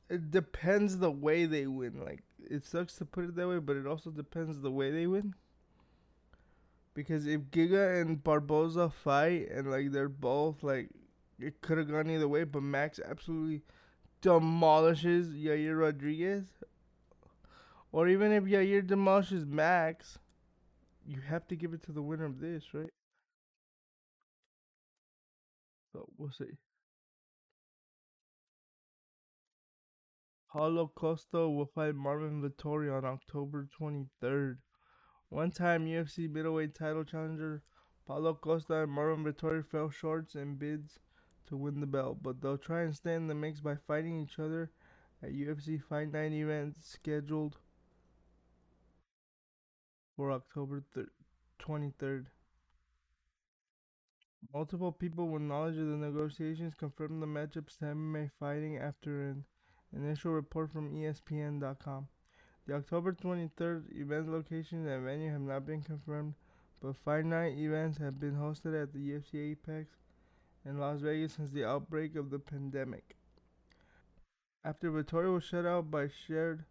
it depends the way they win. Like it sucks to put it that way, but it also depends the way they win. Because if Giga and Barboza fight and like they're both like it could have gone either way, but Max absolutely demolishes Yair Rodriguez. Or even if Yair demolishes Max, you have to give it to the winner of this, right? So we'll see. Paulo Costa will fight Marvin Vettori on October 23rd. One time UFC middleweight title challenger Paulo Costa and Marvin Vettori fell short in bids to win the belt, but they'll try and stay in the mix by fighting each other at UFC Fight Night events scheduled for October 23rd. Multiple people with knowledge of the negotiations confirmed the matchups to Fighting after an initial report from ESPN.com. The October 23rd event location and venue have not been confirmed, but Fight Night events have been hosted at the UFC Apex in Las Vegas since the outbreak of the pandemic. After Vettori was shut out by shared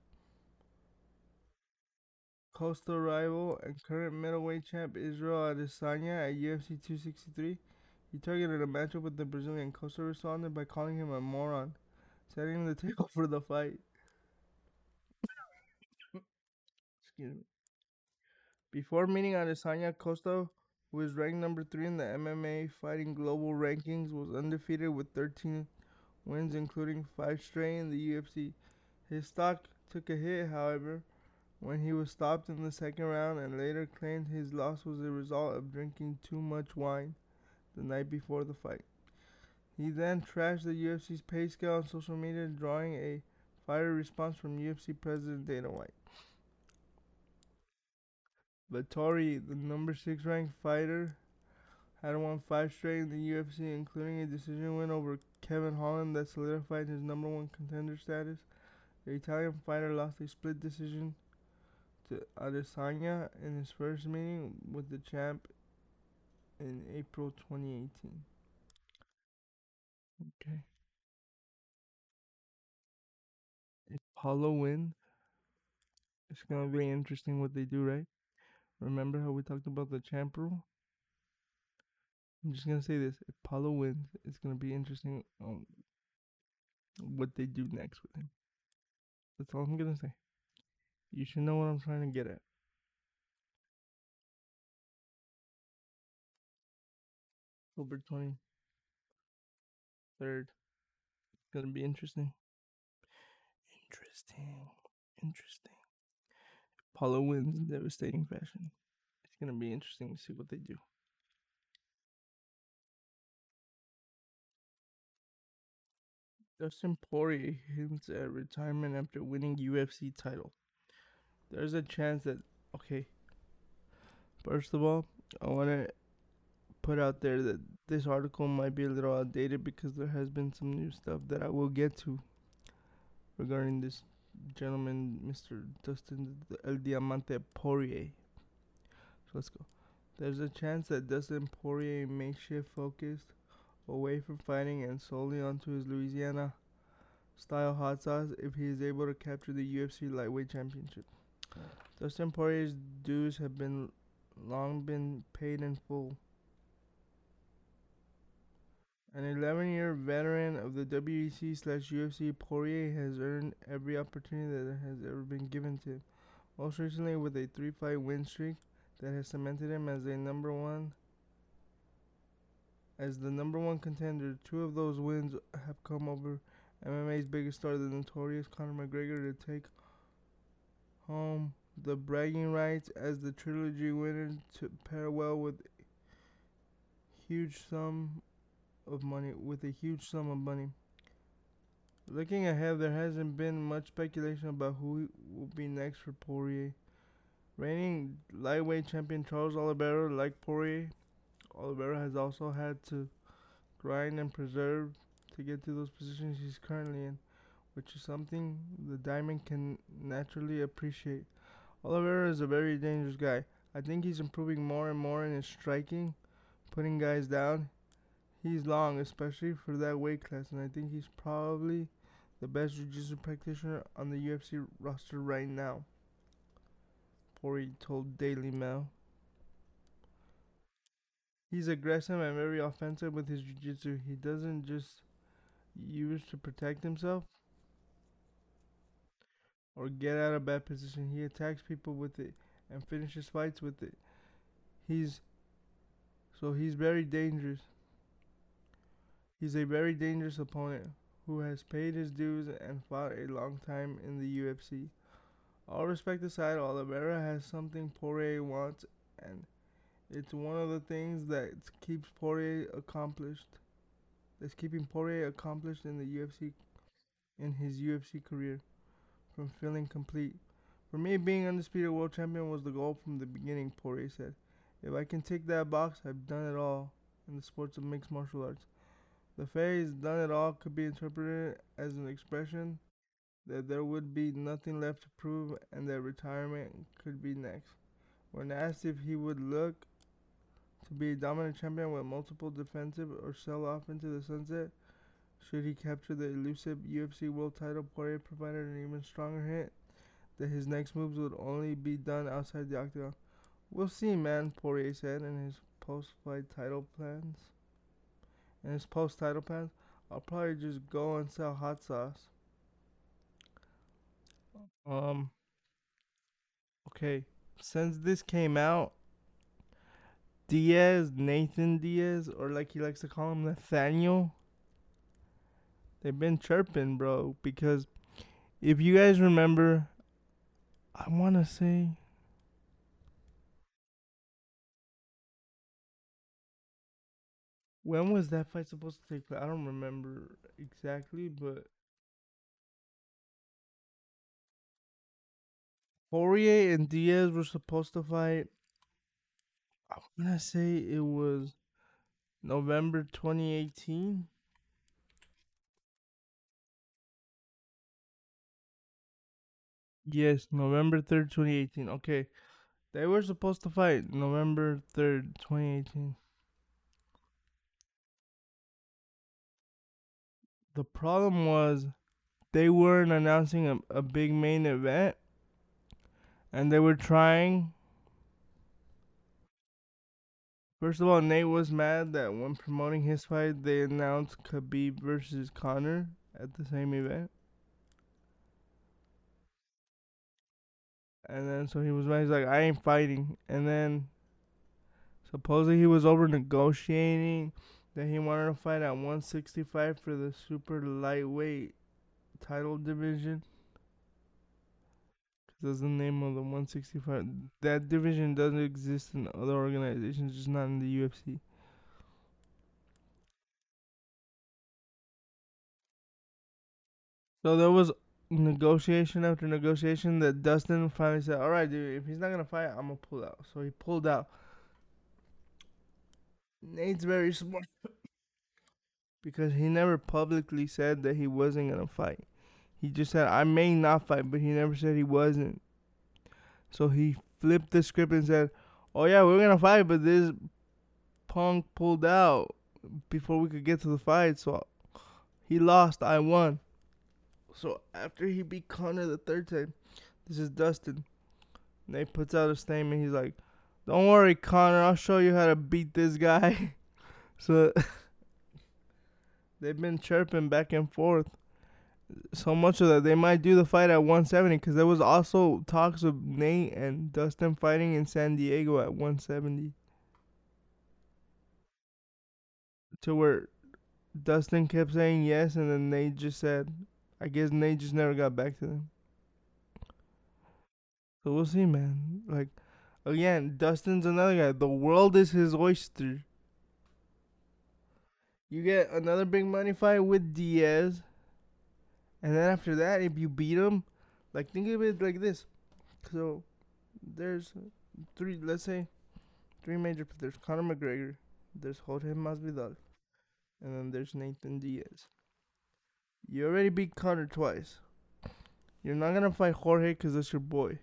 Costa rival and current middleweight champ Israel Adesanya at UFC 263, he targeted a matchup with the Brazilian. Costa responded by calling him a moron, setting the table for the fight. Excuse me. Before meeting Adesanya, Costa, who is ranked number 3 in the MMA Fighting Global Rankings, was undefeated with 13 wins, including 5 straight in the UFC. His stock took a hit, however, when he was stopped in the second round and later claimed his loss was a result of drinking too much wine the night before the fight. He then trashed the UFC's pay scale on social media, drawing a fiery response from UFC President Dana White. Vettori, the number 6 ranked fighter, had won 5 straight in the UFC, including a decision win over Kevin Holland that solidified his number 1 contender status. The Italian fighter lost a split decision to Adesanya in his first meeting with the champ in April 2018. Okay. If Paulo wins, it's gonna be interesting what they do, right? Remember how we talked about the champ rule? I'm just gonna say this: if Paulo wins, it's gonna be interesting on what they do next with him. That's all I'm gonna say. You should know what I'm trying to get at. October 23rd. It's gonna be interesting. Interesting. Interesting. Paulo wins in devastating fashion. It's gonna be interesting to see what they do. Dustin Poirier hints at retirement after winning UFC title. There's a chance that okay. First of all, I want to put out there that this article might be a little outdated because there has been some new stuff that I will get to regarding this gentleman, Mr. Dustin El Diamante Poirier. So let's go. There's a chance that Dustin Poirier may shift focus away from fighting and solely onto his Louisiana style hot sauce if he is able to capture the UFC lightweight championship. Dustin Poirier's dues have been long been paid in full An 11 year veteran of the WEC slash UFC, Poirier has earned every opportunity that has ever been given to him. Most recently, with a three fight win streak that has cemented him as a number one. As the number one contender, two of those wins have come over MMA's biggest star, the notorious Conor McGregor, to take home the bragging rights as the trilogy winner to pair well with huge sum of money with a huge sum of money. Looking ahead, there hasn't been much speculation about who will be next for Poirier. Reigning lightweight champion Charles Oliveira, like Poirier, Oliveira has also had to grind and preserve to get to those positions he's currently in, which is something the Diamond can naturally appreciate. Oliveira is a very dangerous guy. I think he's improving more and more in his striking, putting guys down. He's long, especially for that weight class, and I think he's probably the best jiu-jitsu practitioner on the UFC roster right now. Poirier told Daily Mail. He's aggressive and very offensive with his jiu-jitsu. He doesn't just use to protect himself or get out of bad position. He attacks people with it and finishes fights with it. He's so he's very dangerous. He's a very dangerous opponent who has paid his dues and fought a long time in the UFC. All respect aside, Oliveira has something Poirier wants, and it's one of the things that keeps Poirier accomplished. That's keeping Poirier accomplished in the UFC, in his UFC career, from feeling complete. For me, being undisputed world champion was the goal from the beginning. Poirier said, "If I can tick that box, I've done it all in the sports of mixed martial arts." The phrase done it all could be interpreted as an expression that there would be nothing left to prove and that retirement could be next. When asked if he would look to be a dominant champion with multiple defensive or sell off into the sunset, should he capture the elusive UFC world title, Poirier provided an even stronger hint that his next moves would only be done outside the octagon. We'll see, man, Poirier said in his post fight title plans in his post title plans, I'll probably just go and sell hot sauce. Um. Okay, since this came out, Diaz, Nathan Diaz, or like he likes to call him, Nathaniel, they've been chirping, bro. Because if you guys remember, I want to say When was that fight supposed to take place? I don't remember exactly, but Poirier and Diaz were supposed to fight. I'm gonna say it was November 2018. Yes, November 3rd, 2018. Okay. They were supposed to fight November 3rd, 2018. The problem was they weren't announcing a, a big main event and they were trying First of all, Nate was mad that when promoting his fight, they announced Khabib versus Conor at the same event. And then so he was mad. He's like, I ain't fighting. And then supposedly he was over negotiating that he wanted to fight at 165 for the super lightweight title division. Cause that's the name of the 165. That division doesn't exist in other organizations, just not in the UFC. So there was negotiation after negotiation that Dustin finally said, "All right, dude, if he's not gonna fight, I'm gonna pull out." So he pulled out. Nate's very smart because he never publicly said that he wasn't gonna fight. He just said I may not fight, but he never said he wasn't. So he flipped the script and said, "Oh yeah, we're gonna fight, but this punk pulled out before we could get to the fight, so he lost. I won." So after he beat Conor the third time, this is Dustin. Nate puts out a statement. He's like, "Don't worry, Conor. I'll show you how to beat this guy." so They've been chirping back and forth. So much that they might do the fight at 170 because there was also talks of Nate and Dustin fighting in San Diego at 170. To where Dustin kept saying yes, and then Nate just said, I guess Nate just never got back to them. So we'll see, man. Like, again, Dustin's another guy. The world is his oyster. You get another big money fight with Diaz. And then after that, if you beat him, like, think of it like this. So, there's three, let's say, three major. There's Conor McGregor. There's Jorge Masvidal and then there's Nathan Diaz. You already beat Conor twice. You're not gonna fight Jorge because that's your boy.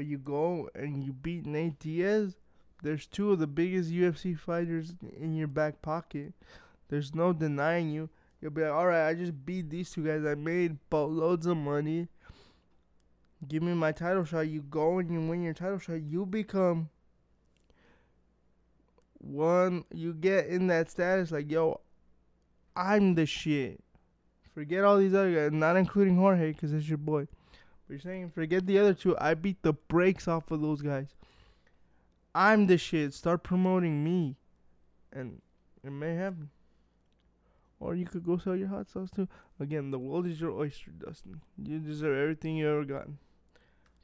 But you go and you beat Nate Diaz. There's two of the biggest UFC fighters in your back pocket. There's no denying you. You'll be like, all right, I just beat these two guys. I made boatloads of money. Give me my title shot. You go and you win your title shot. You become one you get in that status like yo i'm the shit forget all these other guys not including jorge because it's your boy you're saying? Forget the other two. I beat the brakes off of those guys. I'm the shit. Start promoting me. And it may happen. Or you could go sell your hot sauce too. Again the world is your oyster dustin. You deserve everything you ever gotten.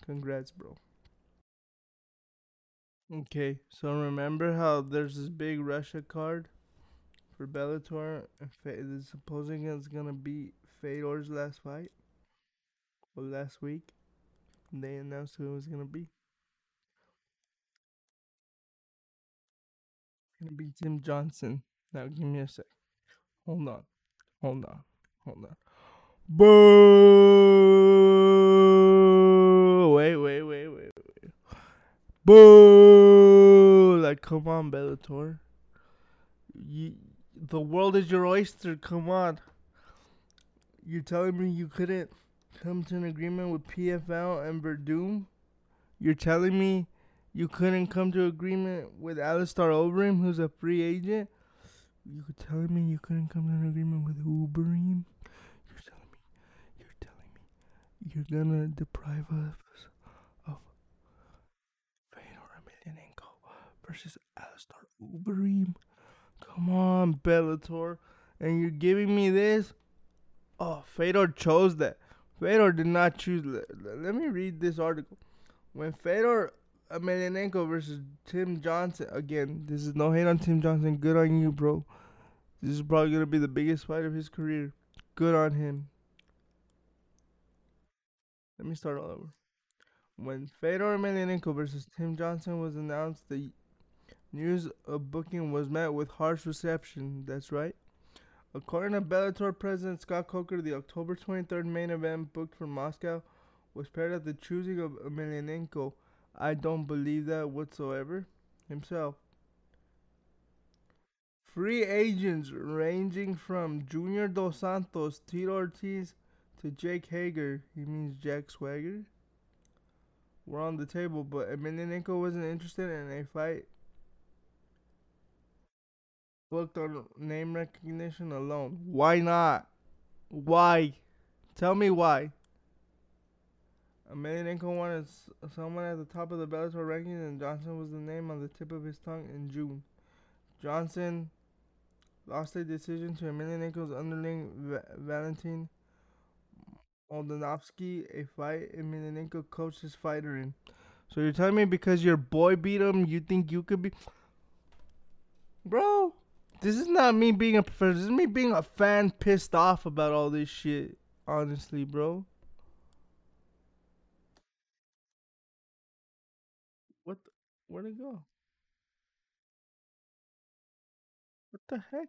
Congrats bro. Okay, so remember how there's this big Russia card for Bellator, and Fa- supposing it's gonna be Fedor's last fight, well, last week they announced who it was gonna be. It's gonna be Tim Johnson. Now give me a sec. Hold on, hold on, hold on. Boo! Wait, wait, wait, wait, wait. Boo! Like, come on, Bellator. You, the world is your oyster. Come on. You're telling me you couldn't come to an agreement with PFL and Werdum? You're telling me you couldn't come to agreement with Alistair Overeem, who's a free agent? You are telling me you couldn't come to an agreement with Overeem? You're telling me, you're telling me, you're gonna deprive us of Fedor Emelianenko versus Alistair Overeem. Come on, Bellator. And you're giving me this? Oh, Fedor chose that. Fedor did not choose. Let, me read this article. When Fedor Emelianenko versus Tim Johnson, again, this is no hate on Tim Johnson. Good on you, bro. This is probably to be the biggest fight of his career. Good on him. Let me start all over. When Fedor Emelianenko versus Tim Johnson was announced, the News of booking was met with harsh reception. That's right. According to Bellator President Scott Coker, the October 23rd main event booked for Moscow was paired at the choosing of Emelianenko. I don't believe that whatsoever. Himself. Free agents ranging from Junior Dos Santos, Tito Ortiz, to Jake Hager, he means Jack Swagger, were on the table, but Emelianenko wasn't interested in a fight booked on name recognition alone. Why not? Why? Tell me why. A million Emelianenko wanted someone at the top of the Bellator rankings, and Johnson was the name on the tip of his tongue in June. Johnson lost a decision to a million Emelianenko's underling Va- Valentin Moldanovsky, a fight Emelianenko coached his fighter in. So you're telling me because your boy beat him, you think you could be, bro? This is not me being a professional. This is me being a fan pissed off about all this shit. Honestly, bro. What? The, where'd it go? What the heck?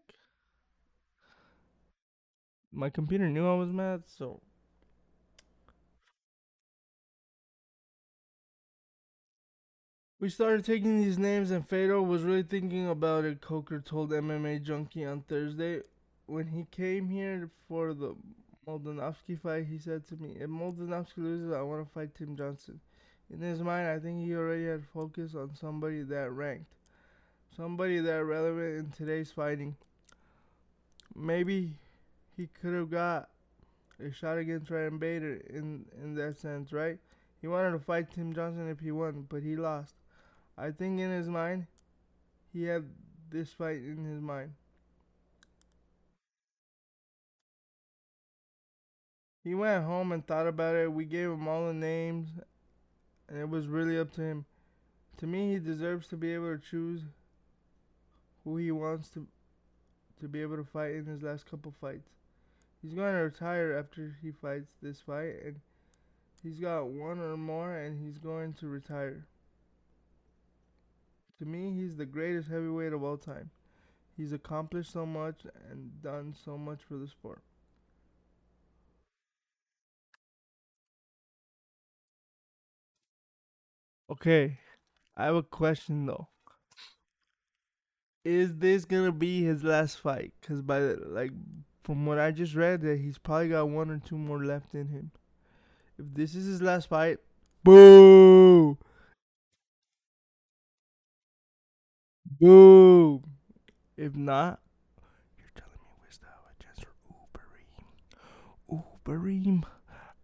My computer knew I was mad, so We started taking these names, and Fedor was really thinking about it. Coker told MMA Junkie on Thursday. When he came here for the Moldanovsky fight, he said to me, If Moldanovsky loses, I want to fight Tim Johnson. In his mind, I think he already had focus on somebody that ranked, somebody that relevant in today's fighting. maybe he could have got a shot against Ryan Bader in in that sense, right? He wanted to fight Tim Johnson if he won, but he lost. I think in his mind, he had this fight in his mind. He went home and thought about it. We gave him all the names, and it was really up to him. To me, he deserves to be able to choose who he wants to to be able to fight in his last couple fights. He's going to retire after he fights this fight, and he's got one or more, and he's going to retire. To me, he's the greatest heavyweight of all time. He's accomplished so much and done so much for the sport. Okay, I have a question though. Is this gonna be his last fight? Cause by the, like from what I just read, that he's probably got one or two more left in him. If this is his last fight, boo, boo. If not, you're telling me have a chance for Overeem. Overeem.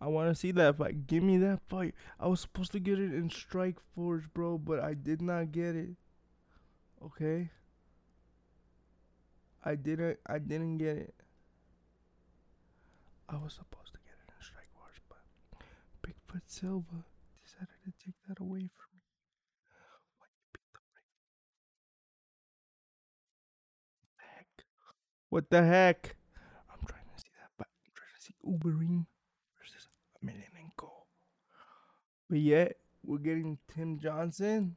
I want to see that fight. Give me that fight. I was supposed to get it in Strike Force, bro, but I did not get it. Okay. I didn't. I didn't get it. I was supposed to get it in Strikeforce, but Bigfoot Silva decided to take that away from me. What the heck? What the heck? I'm trying to see that fight. I'm trying to see Overeem versus Emelianenko. But yet, we're getting Tim Johnson.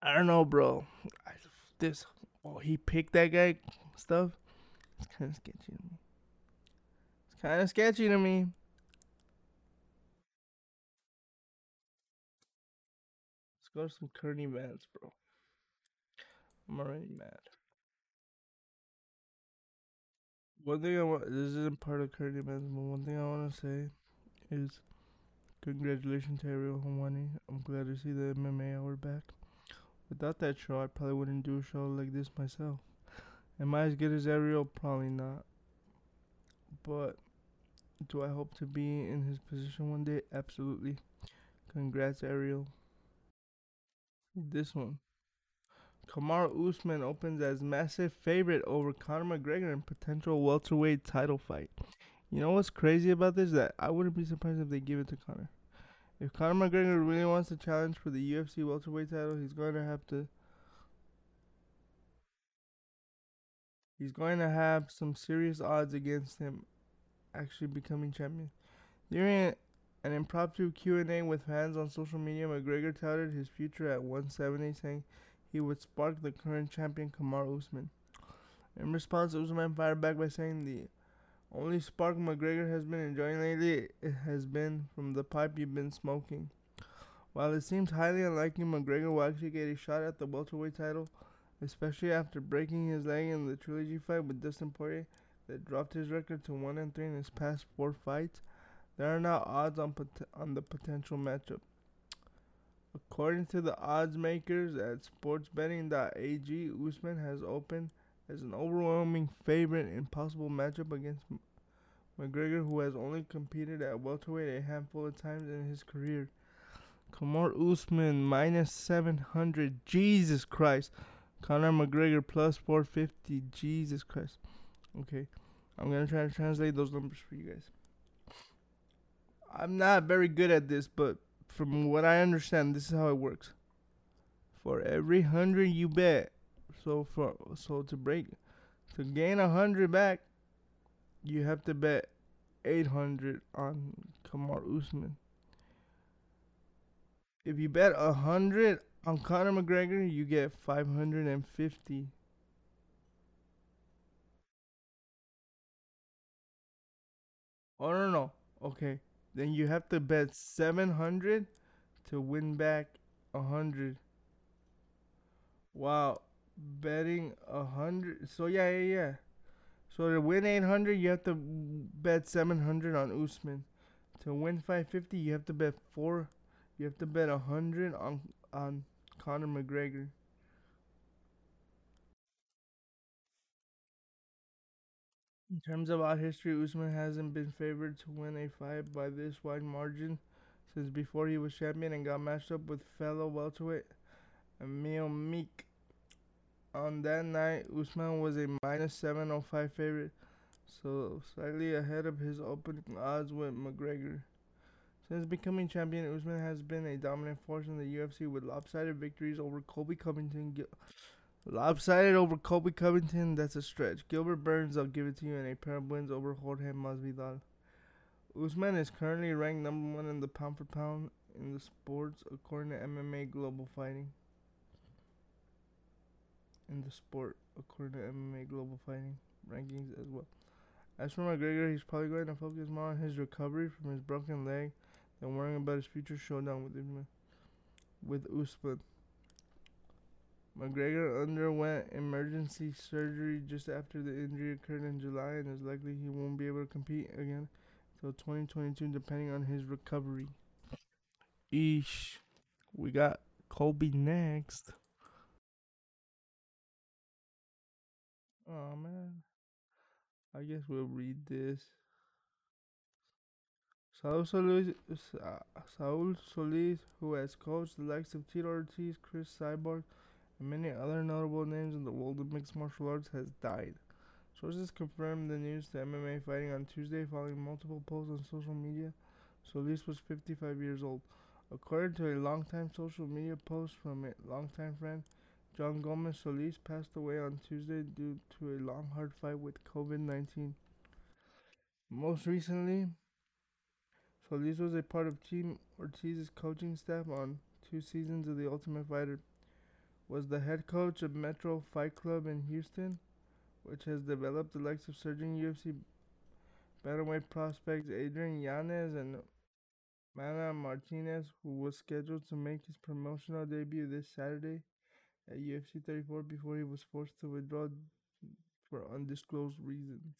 I don't know, bro. I, this, oh, he picked that guy stuff. It's kind of sketchy to me. It's kind of sketchy to me. Let's go to some current events, bro. I'm already mad. One thing I want, this isn't part of current events, but one thing I want to say is congratulations to Ariel Helwani. I'm glad to see the MMA hour back. Without that show, I probably wouldn't do a show like this myself. Am I as good as Ariel? Probably not. But do I hope to be in his position one day? Absolutely. Congrats, Ariel. This one. Kamaru Usman opens as massive favorite over Conor McGregor in potential welterweight title fight. You know what's crazy about this? That I wouldn't be surprised if they give it to Conor. If Conor McGregor really wants to challenge for the UFC welterweight title, he's going to have to. He's going to have some serious odds against him actually becoming champion. During an impromptu Q&A with fans on social media, McGregor touted his future at 170, saying he would spark the current champion Kamaru Usman. In response, Usman fired back by saying the only spark McGregor has been enjoying lately has been from the pipe you've been smoking. While it seems highly unlikely McGregor will actually get a shot at the welterweight title, especially after breaking his leg in the trilogy fight with Dustin Poirier that dropped his record to 1 and 3 in his past 4 fights, there are now odds on pot- on the potential matchup. According to the odds makers at sportsbetting.ag, Usman has opened as an overwhelming favorite in possible matchup against McGregor, who has only competed at welterweight a handful of times in his career. Kamaru Usman minus 700. Jesus Christ. Conor McGregor plus 450. Jesus Christ. Okay. I'm going to try to translate those numbers for you guys. I'm not very good at this, but from what I understand, this is how it works. For every hundred you bet, so for so to break to gain a hundred back, you have to bet eight hundred on Kamaru Usman. If you bet a hundred on Conor McGregor, you get five hundred and fifty. Oh no no. Okay. Then you have to bet seven hundred to win back a hundred. Wow. Betting a hundred so yeah yeah yeah. So to win 800, you have to bet 700 on Usman. To win 550, you have to bet four. You have to bet 100 on on Conor McGregor. In terms of our history, Usman hasn't been favored to win a fight by this wide margin since before he was champion and got matched up with fellow welterweight Emil Meek. On that night, Usman was a minus 705 favorite, so slightly ahead of his opening odds with McGregor. Since becoming champion, Usman has been a dominant force in the UFC with lopsided victories over Colby Covington. Gil- lopsided over Colby Covington, that's a stretch. Gilbert Burns, I'll give it to you, and a pair of wins over Jorge Masvidal. Usman is currently ranked number one in the pound for pound in the sports, according to MMA Global Fighting. In the sport, according to MMA Global Fighting rankings as well. As for McGregor, he's probably going to focus more on his recovery from his broken leg than worrying about his future showdown with Usman. With Usman. McGregor underwent emergency surgery just after the injury occurred in July and is likely he won't be able to compete again until 2022 depending on his recovery. Eesh. We got Colby next. Oh man. I guess we'll read this. Saul Soliz, Saul Soliz, who has coached the likes of Tito Ortiz, Cris Cyborg, and many other notable names in the world of mixed martial arts, has died. Sources confirmed the news to MMA Fighting on Tuesday following multiple posts on social media. Soliz was 55 years old. According to a longtime social media post from a longtime friend, John Gomez Soliz passed away on Tuesday due to a long, hard fight with COVID 19. Most recently, Soliz was a part of Team Ortiz's coaching staff on two seasons of The Ultimate Fighter. Was the head coach of Metro Fight Club in Houston, which has developed the likes of surging UFC bantamweight prospects Adrian Yanez and Mana Martinez, who was scheduled to make his promotional debut this Saturday at UFC 34 before he was forced to withdraw for undisclosed reasons.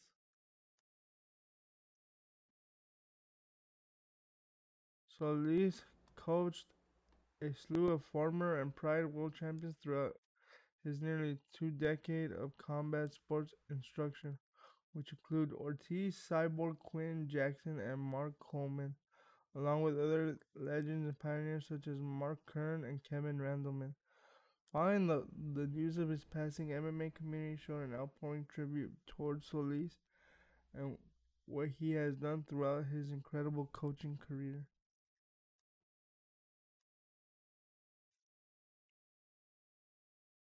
Soliz coached a slew of former and Pride World Champions throughout his nearly two decade of combat sports instruction, which include Ortiz, Cyborg, Quinn Jackson, and Mark Coleman, along with other legends and pioneers such as Mark Kerr and Kevin Randleman. Following the, the news of his passing, MMA community showed an outpouring tribute towards Soliz and what he has done throughout his incredible coaching career.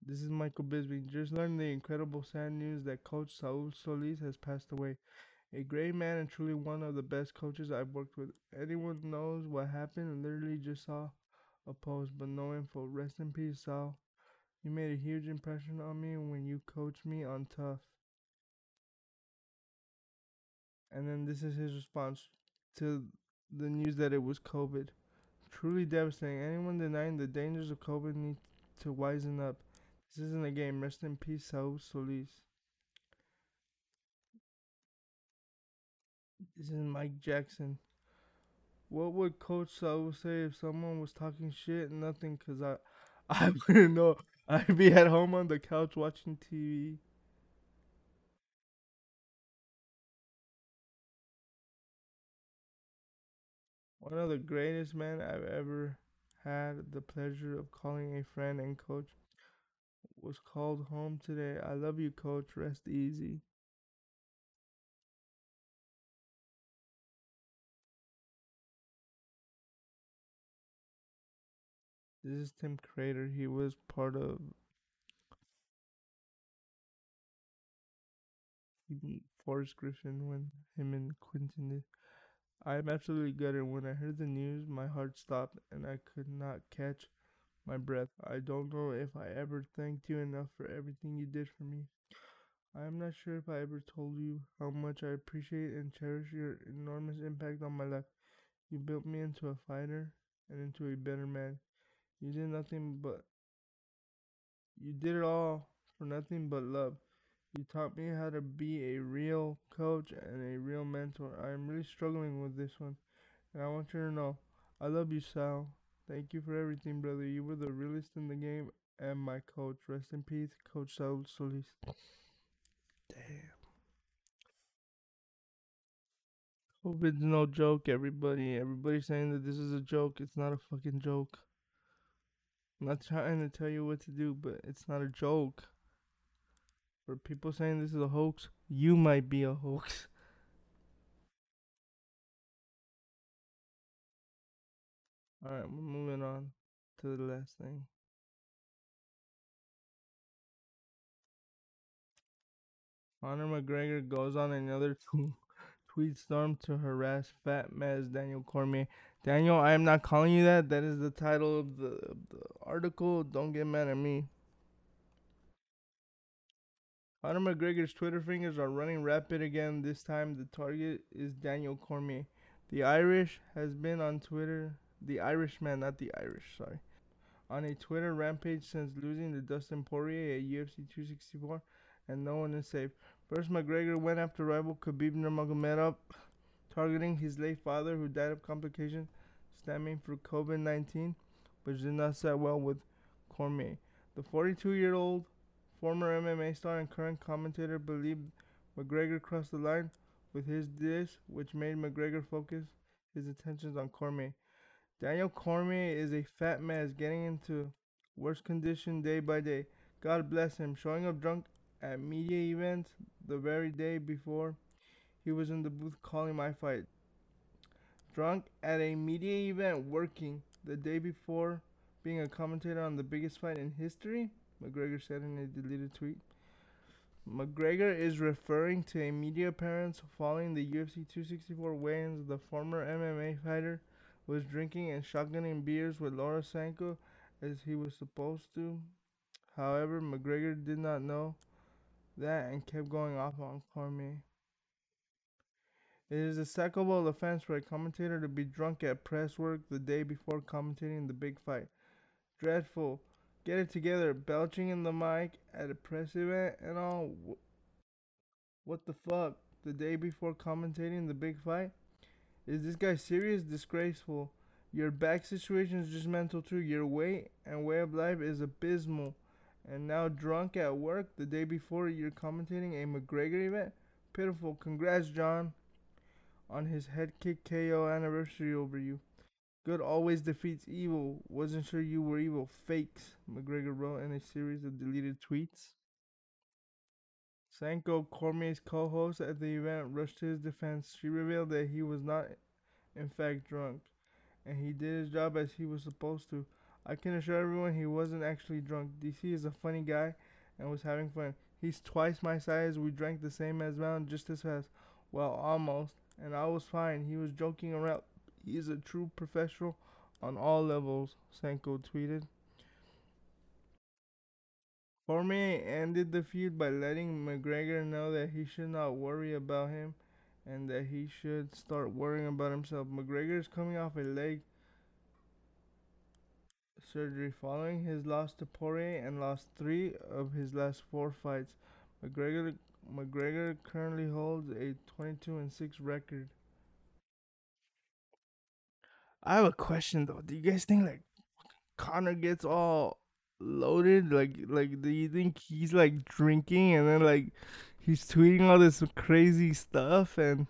This is Michael Bisping. Just learned the incredible sad news that Coach Saul Soliz has passed away. A great man and truly one of the best coaches I've worked with. Anyone knows what happened? Literally just saw a post, but no info. Rest in peace, Saul. You made a huge impression on me when you coached me on Tough. And then this is his response to the news that it was COVID. Truly devastating. Anyone denying the dangers of COVID needs to wisen up. This isn't a game. Rest in peace, Saul Soliz. This is Mike Jackson. What would Coach Saul say if someone was talking shit? Nothing, cause I, I wouldn't know. I'd be at home on the couch watching TV. One of the greatest men I've ever had the pleasure of calling a friend and coach was called home today. I love you, coach. Rest easy. This is Tim Credeur. He was part of Forrest Griffin when him and Quinton did. I'm absolutely gutted. When I heard the news, my heart stopped and I could not catch my breath. I don't know if I ever thanked you enough for everything you did for me. I am not sure if I ever told you how much I appreciate and cherish your enormous impact on my life. You built me into a fighter and into a better man. You did nothing but you did it all for nothing but love. You taught me how to be a real coach and a real mentor. I am really struggling with this one, and I want you to know I love you, Sal. Thank you for everything, brother. You were the realest in the game and my coach. Rest in peace, Coach Saul Soliz. Damn. COVID's no joke, everybody. Everybody's saying that this is a joke. It's not a fucking joke. I'm not trying to tell you what to do, but it's not a joke. For people saying this is a hoax, you might be a hoax. Alright, we're moving on to the last thing. Conor McGregor goes on another tweet storm to harass Fat Maz Daniel Cormier. Daniel, I am not calling you that. That is the title of the, of the article. Don't get mad at me. Conor McGregor's Twitter fingers are running rapid again. This time the target is Daniel Cormier. The Irish has been on Twitter. The Irishman, not the Irish, sorry. On a Twitter rampage since losing to Dustin Poirier at UFC 264, and no one is safe. First, McGregor went after rival Khabib Nurmagomedov, targeting his late father who died of complications stemming from COVID-19, which did not set well with Cormier. The 42-year-old former MMA star and current commentator believed McGregor crossed the line with his diss, which made McGregor focus his attentions on Cormier. Daniel Cormier is a fat man getting into worse condition day by day. God bless him, showing up drunk at media events the very day before he was in the booth calling my fight. Drunk at a media event working the day before being a commentator on the biggest fight in history, McGregor said in a deleted tweet. McGregor is referring to a media appearance following the UFC 264 weigh-ins. The former MMA fighter was drinking and shotgunning beers with Laura Sanko as he was supposed to. However, McGregor did not know that and kept going off on Cormier. It is a sackable offense for a commentator to be drunk at press work the day before commentating the big fight. Dreadful. Get it together. Belching in the mic at a press event and all. What the fuck? The day before commentating the big fight? Is this guy serious? Disgraceful. Your back situation is just mental too. Your weight and way of life is abysmal and now drunk at work the day before you're commentating a McGregor event? Pitiful. Congrats, John, on his head kick KO anniversary over you. Good always defeats evil. Wasn't sure you were evil. Fakes, McGregor wrote in a series of deleted tweets. Sanko, Cormier's co host at the event, rushed to his defense. She revealed that he was not, in fact, drunk, and he did his job as he was supposed to. I can assure everyone he wasn't actually drunk. DC is a funny guy and was having fun. He's twice my size. We drank the same as Mountain just as fast. Well, almost. And I was fine. He was joking around. He is a true professional on all levels, Sanko tweeted. Cormier ended the feud by letting McGregor know that he should not worry about him and that he should start worrying about himself. McGregor is coming off a leg surgery following his loss to Poirier and lost three of his last four fights. McGregor McGregor currently holds a 22 and 6 record. I have a question though. Do you guys think like Conor gets all loaded? Like like do you think he's like drinking and then like he's tweeting all this crazy stuff and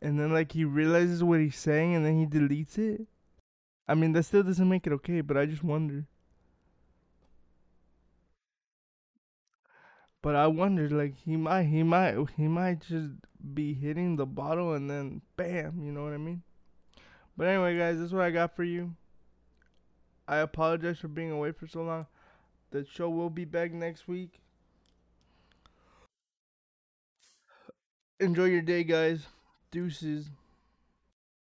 and then like he realizes what he's saying and then he deletes it? I mean, that still doesn't make it okay, but I just wonder. But I wondered, like he might, he might, he might just be hitting the bottle and then bam, you know what I mean? But anyway, guys, this is what I got for you. I apologize for being away for so long. The show will be back next week. Enjoy your day, guys. Deuces.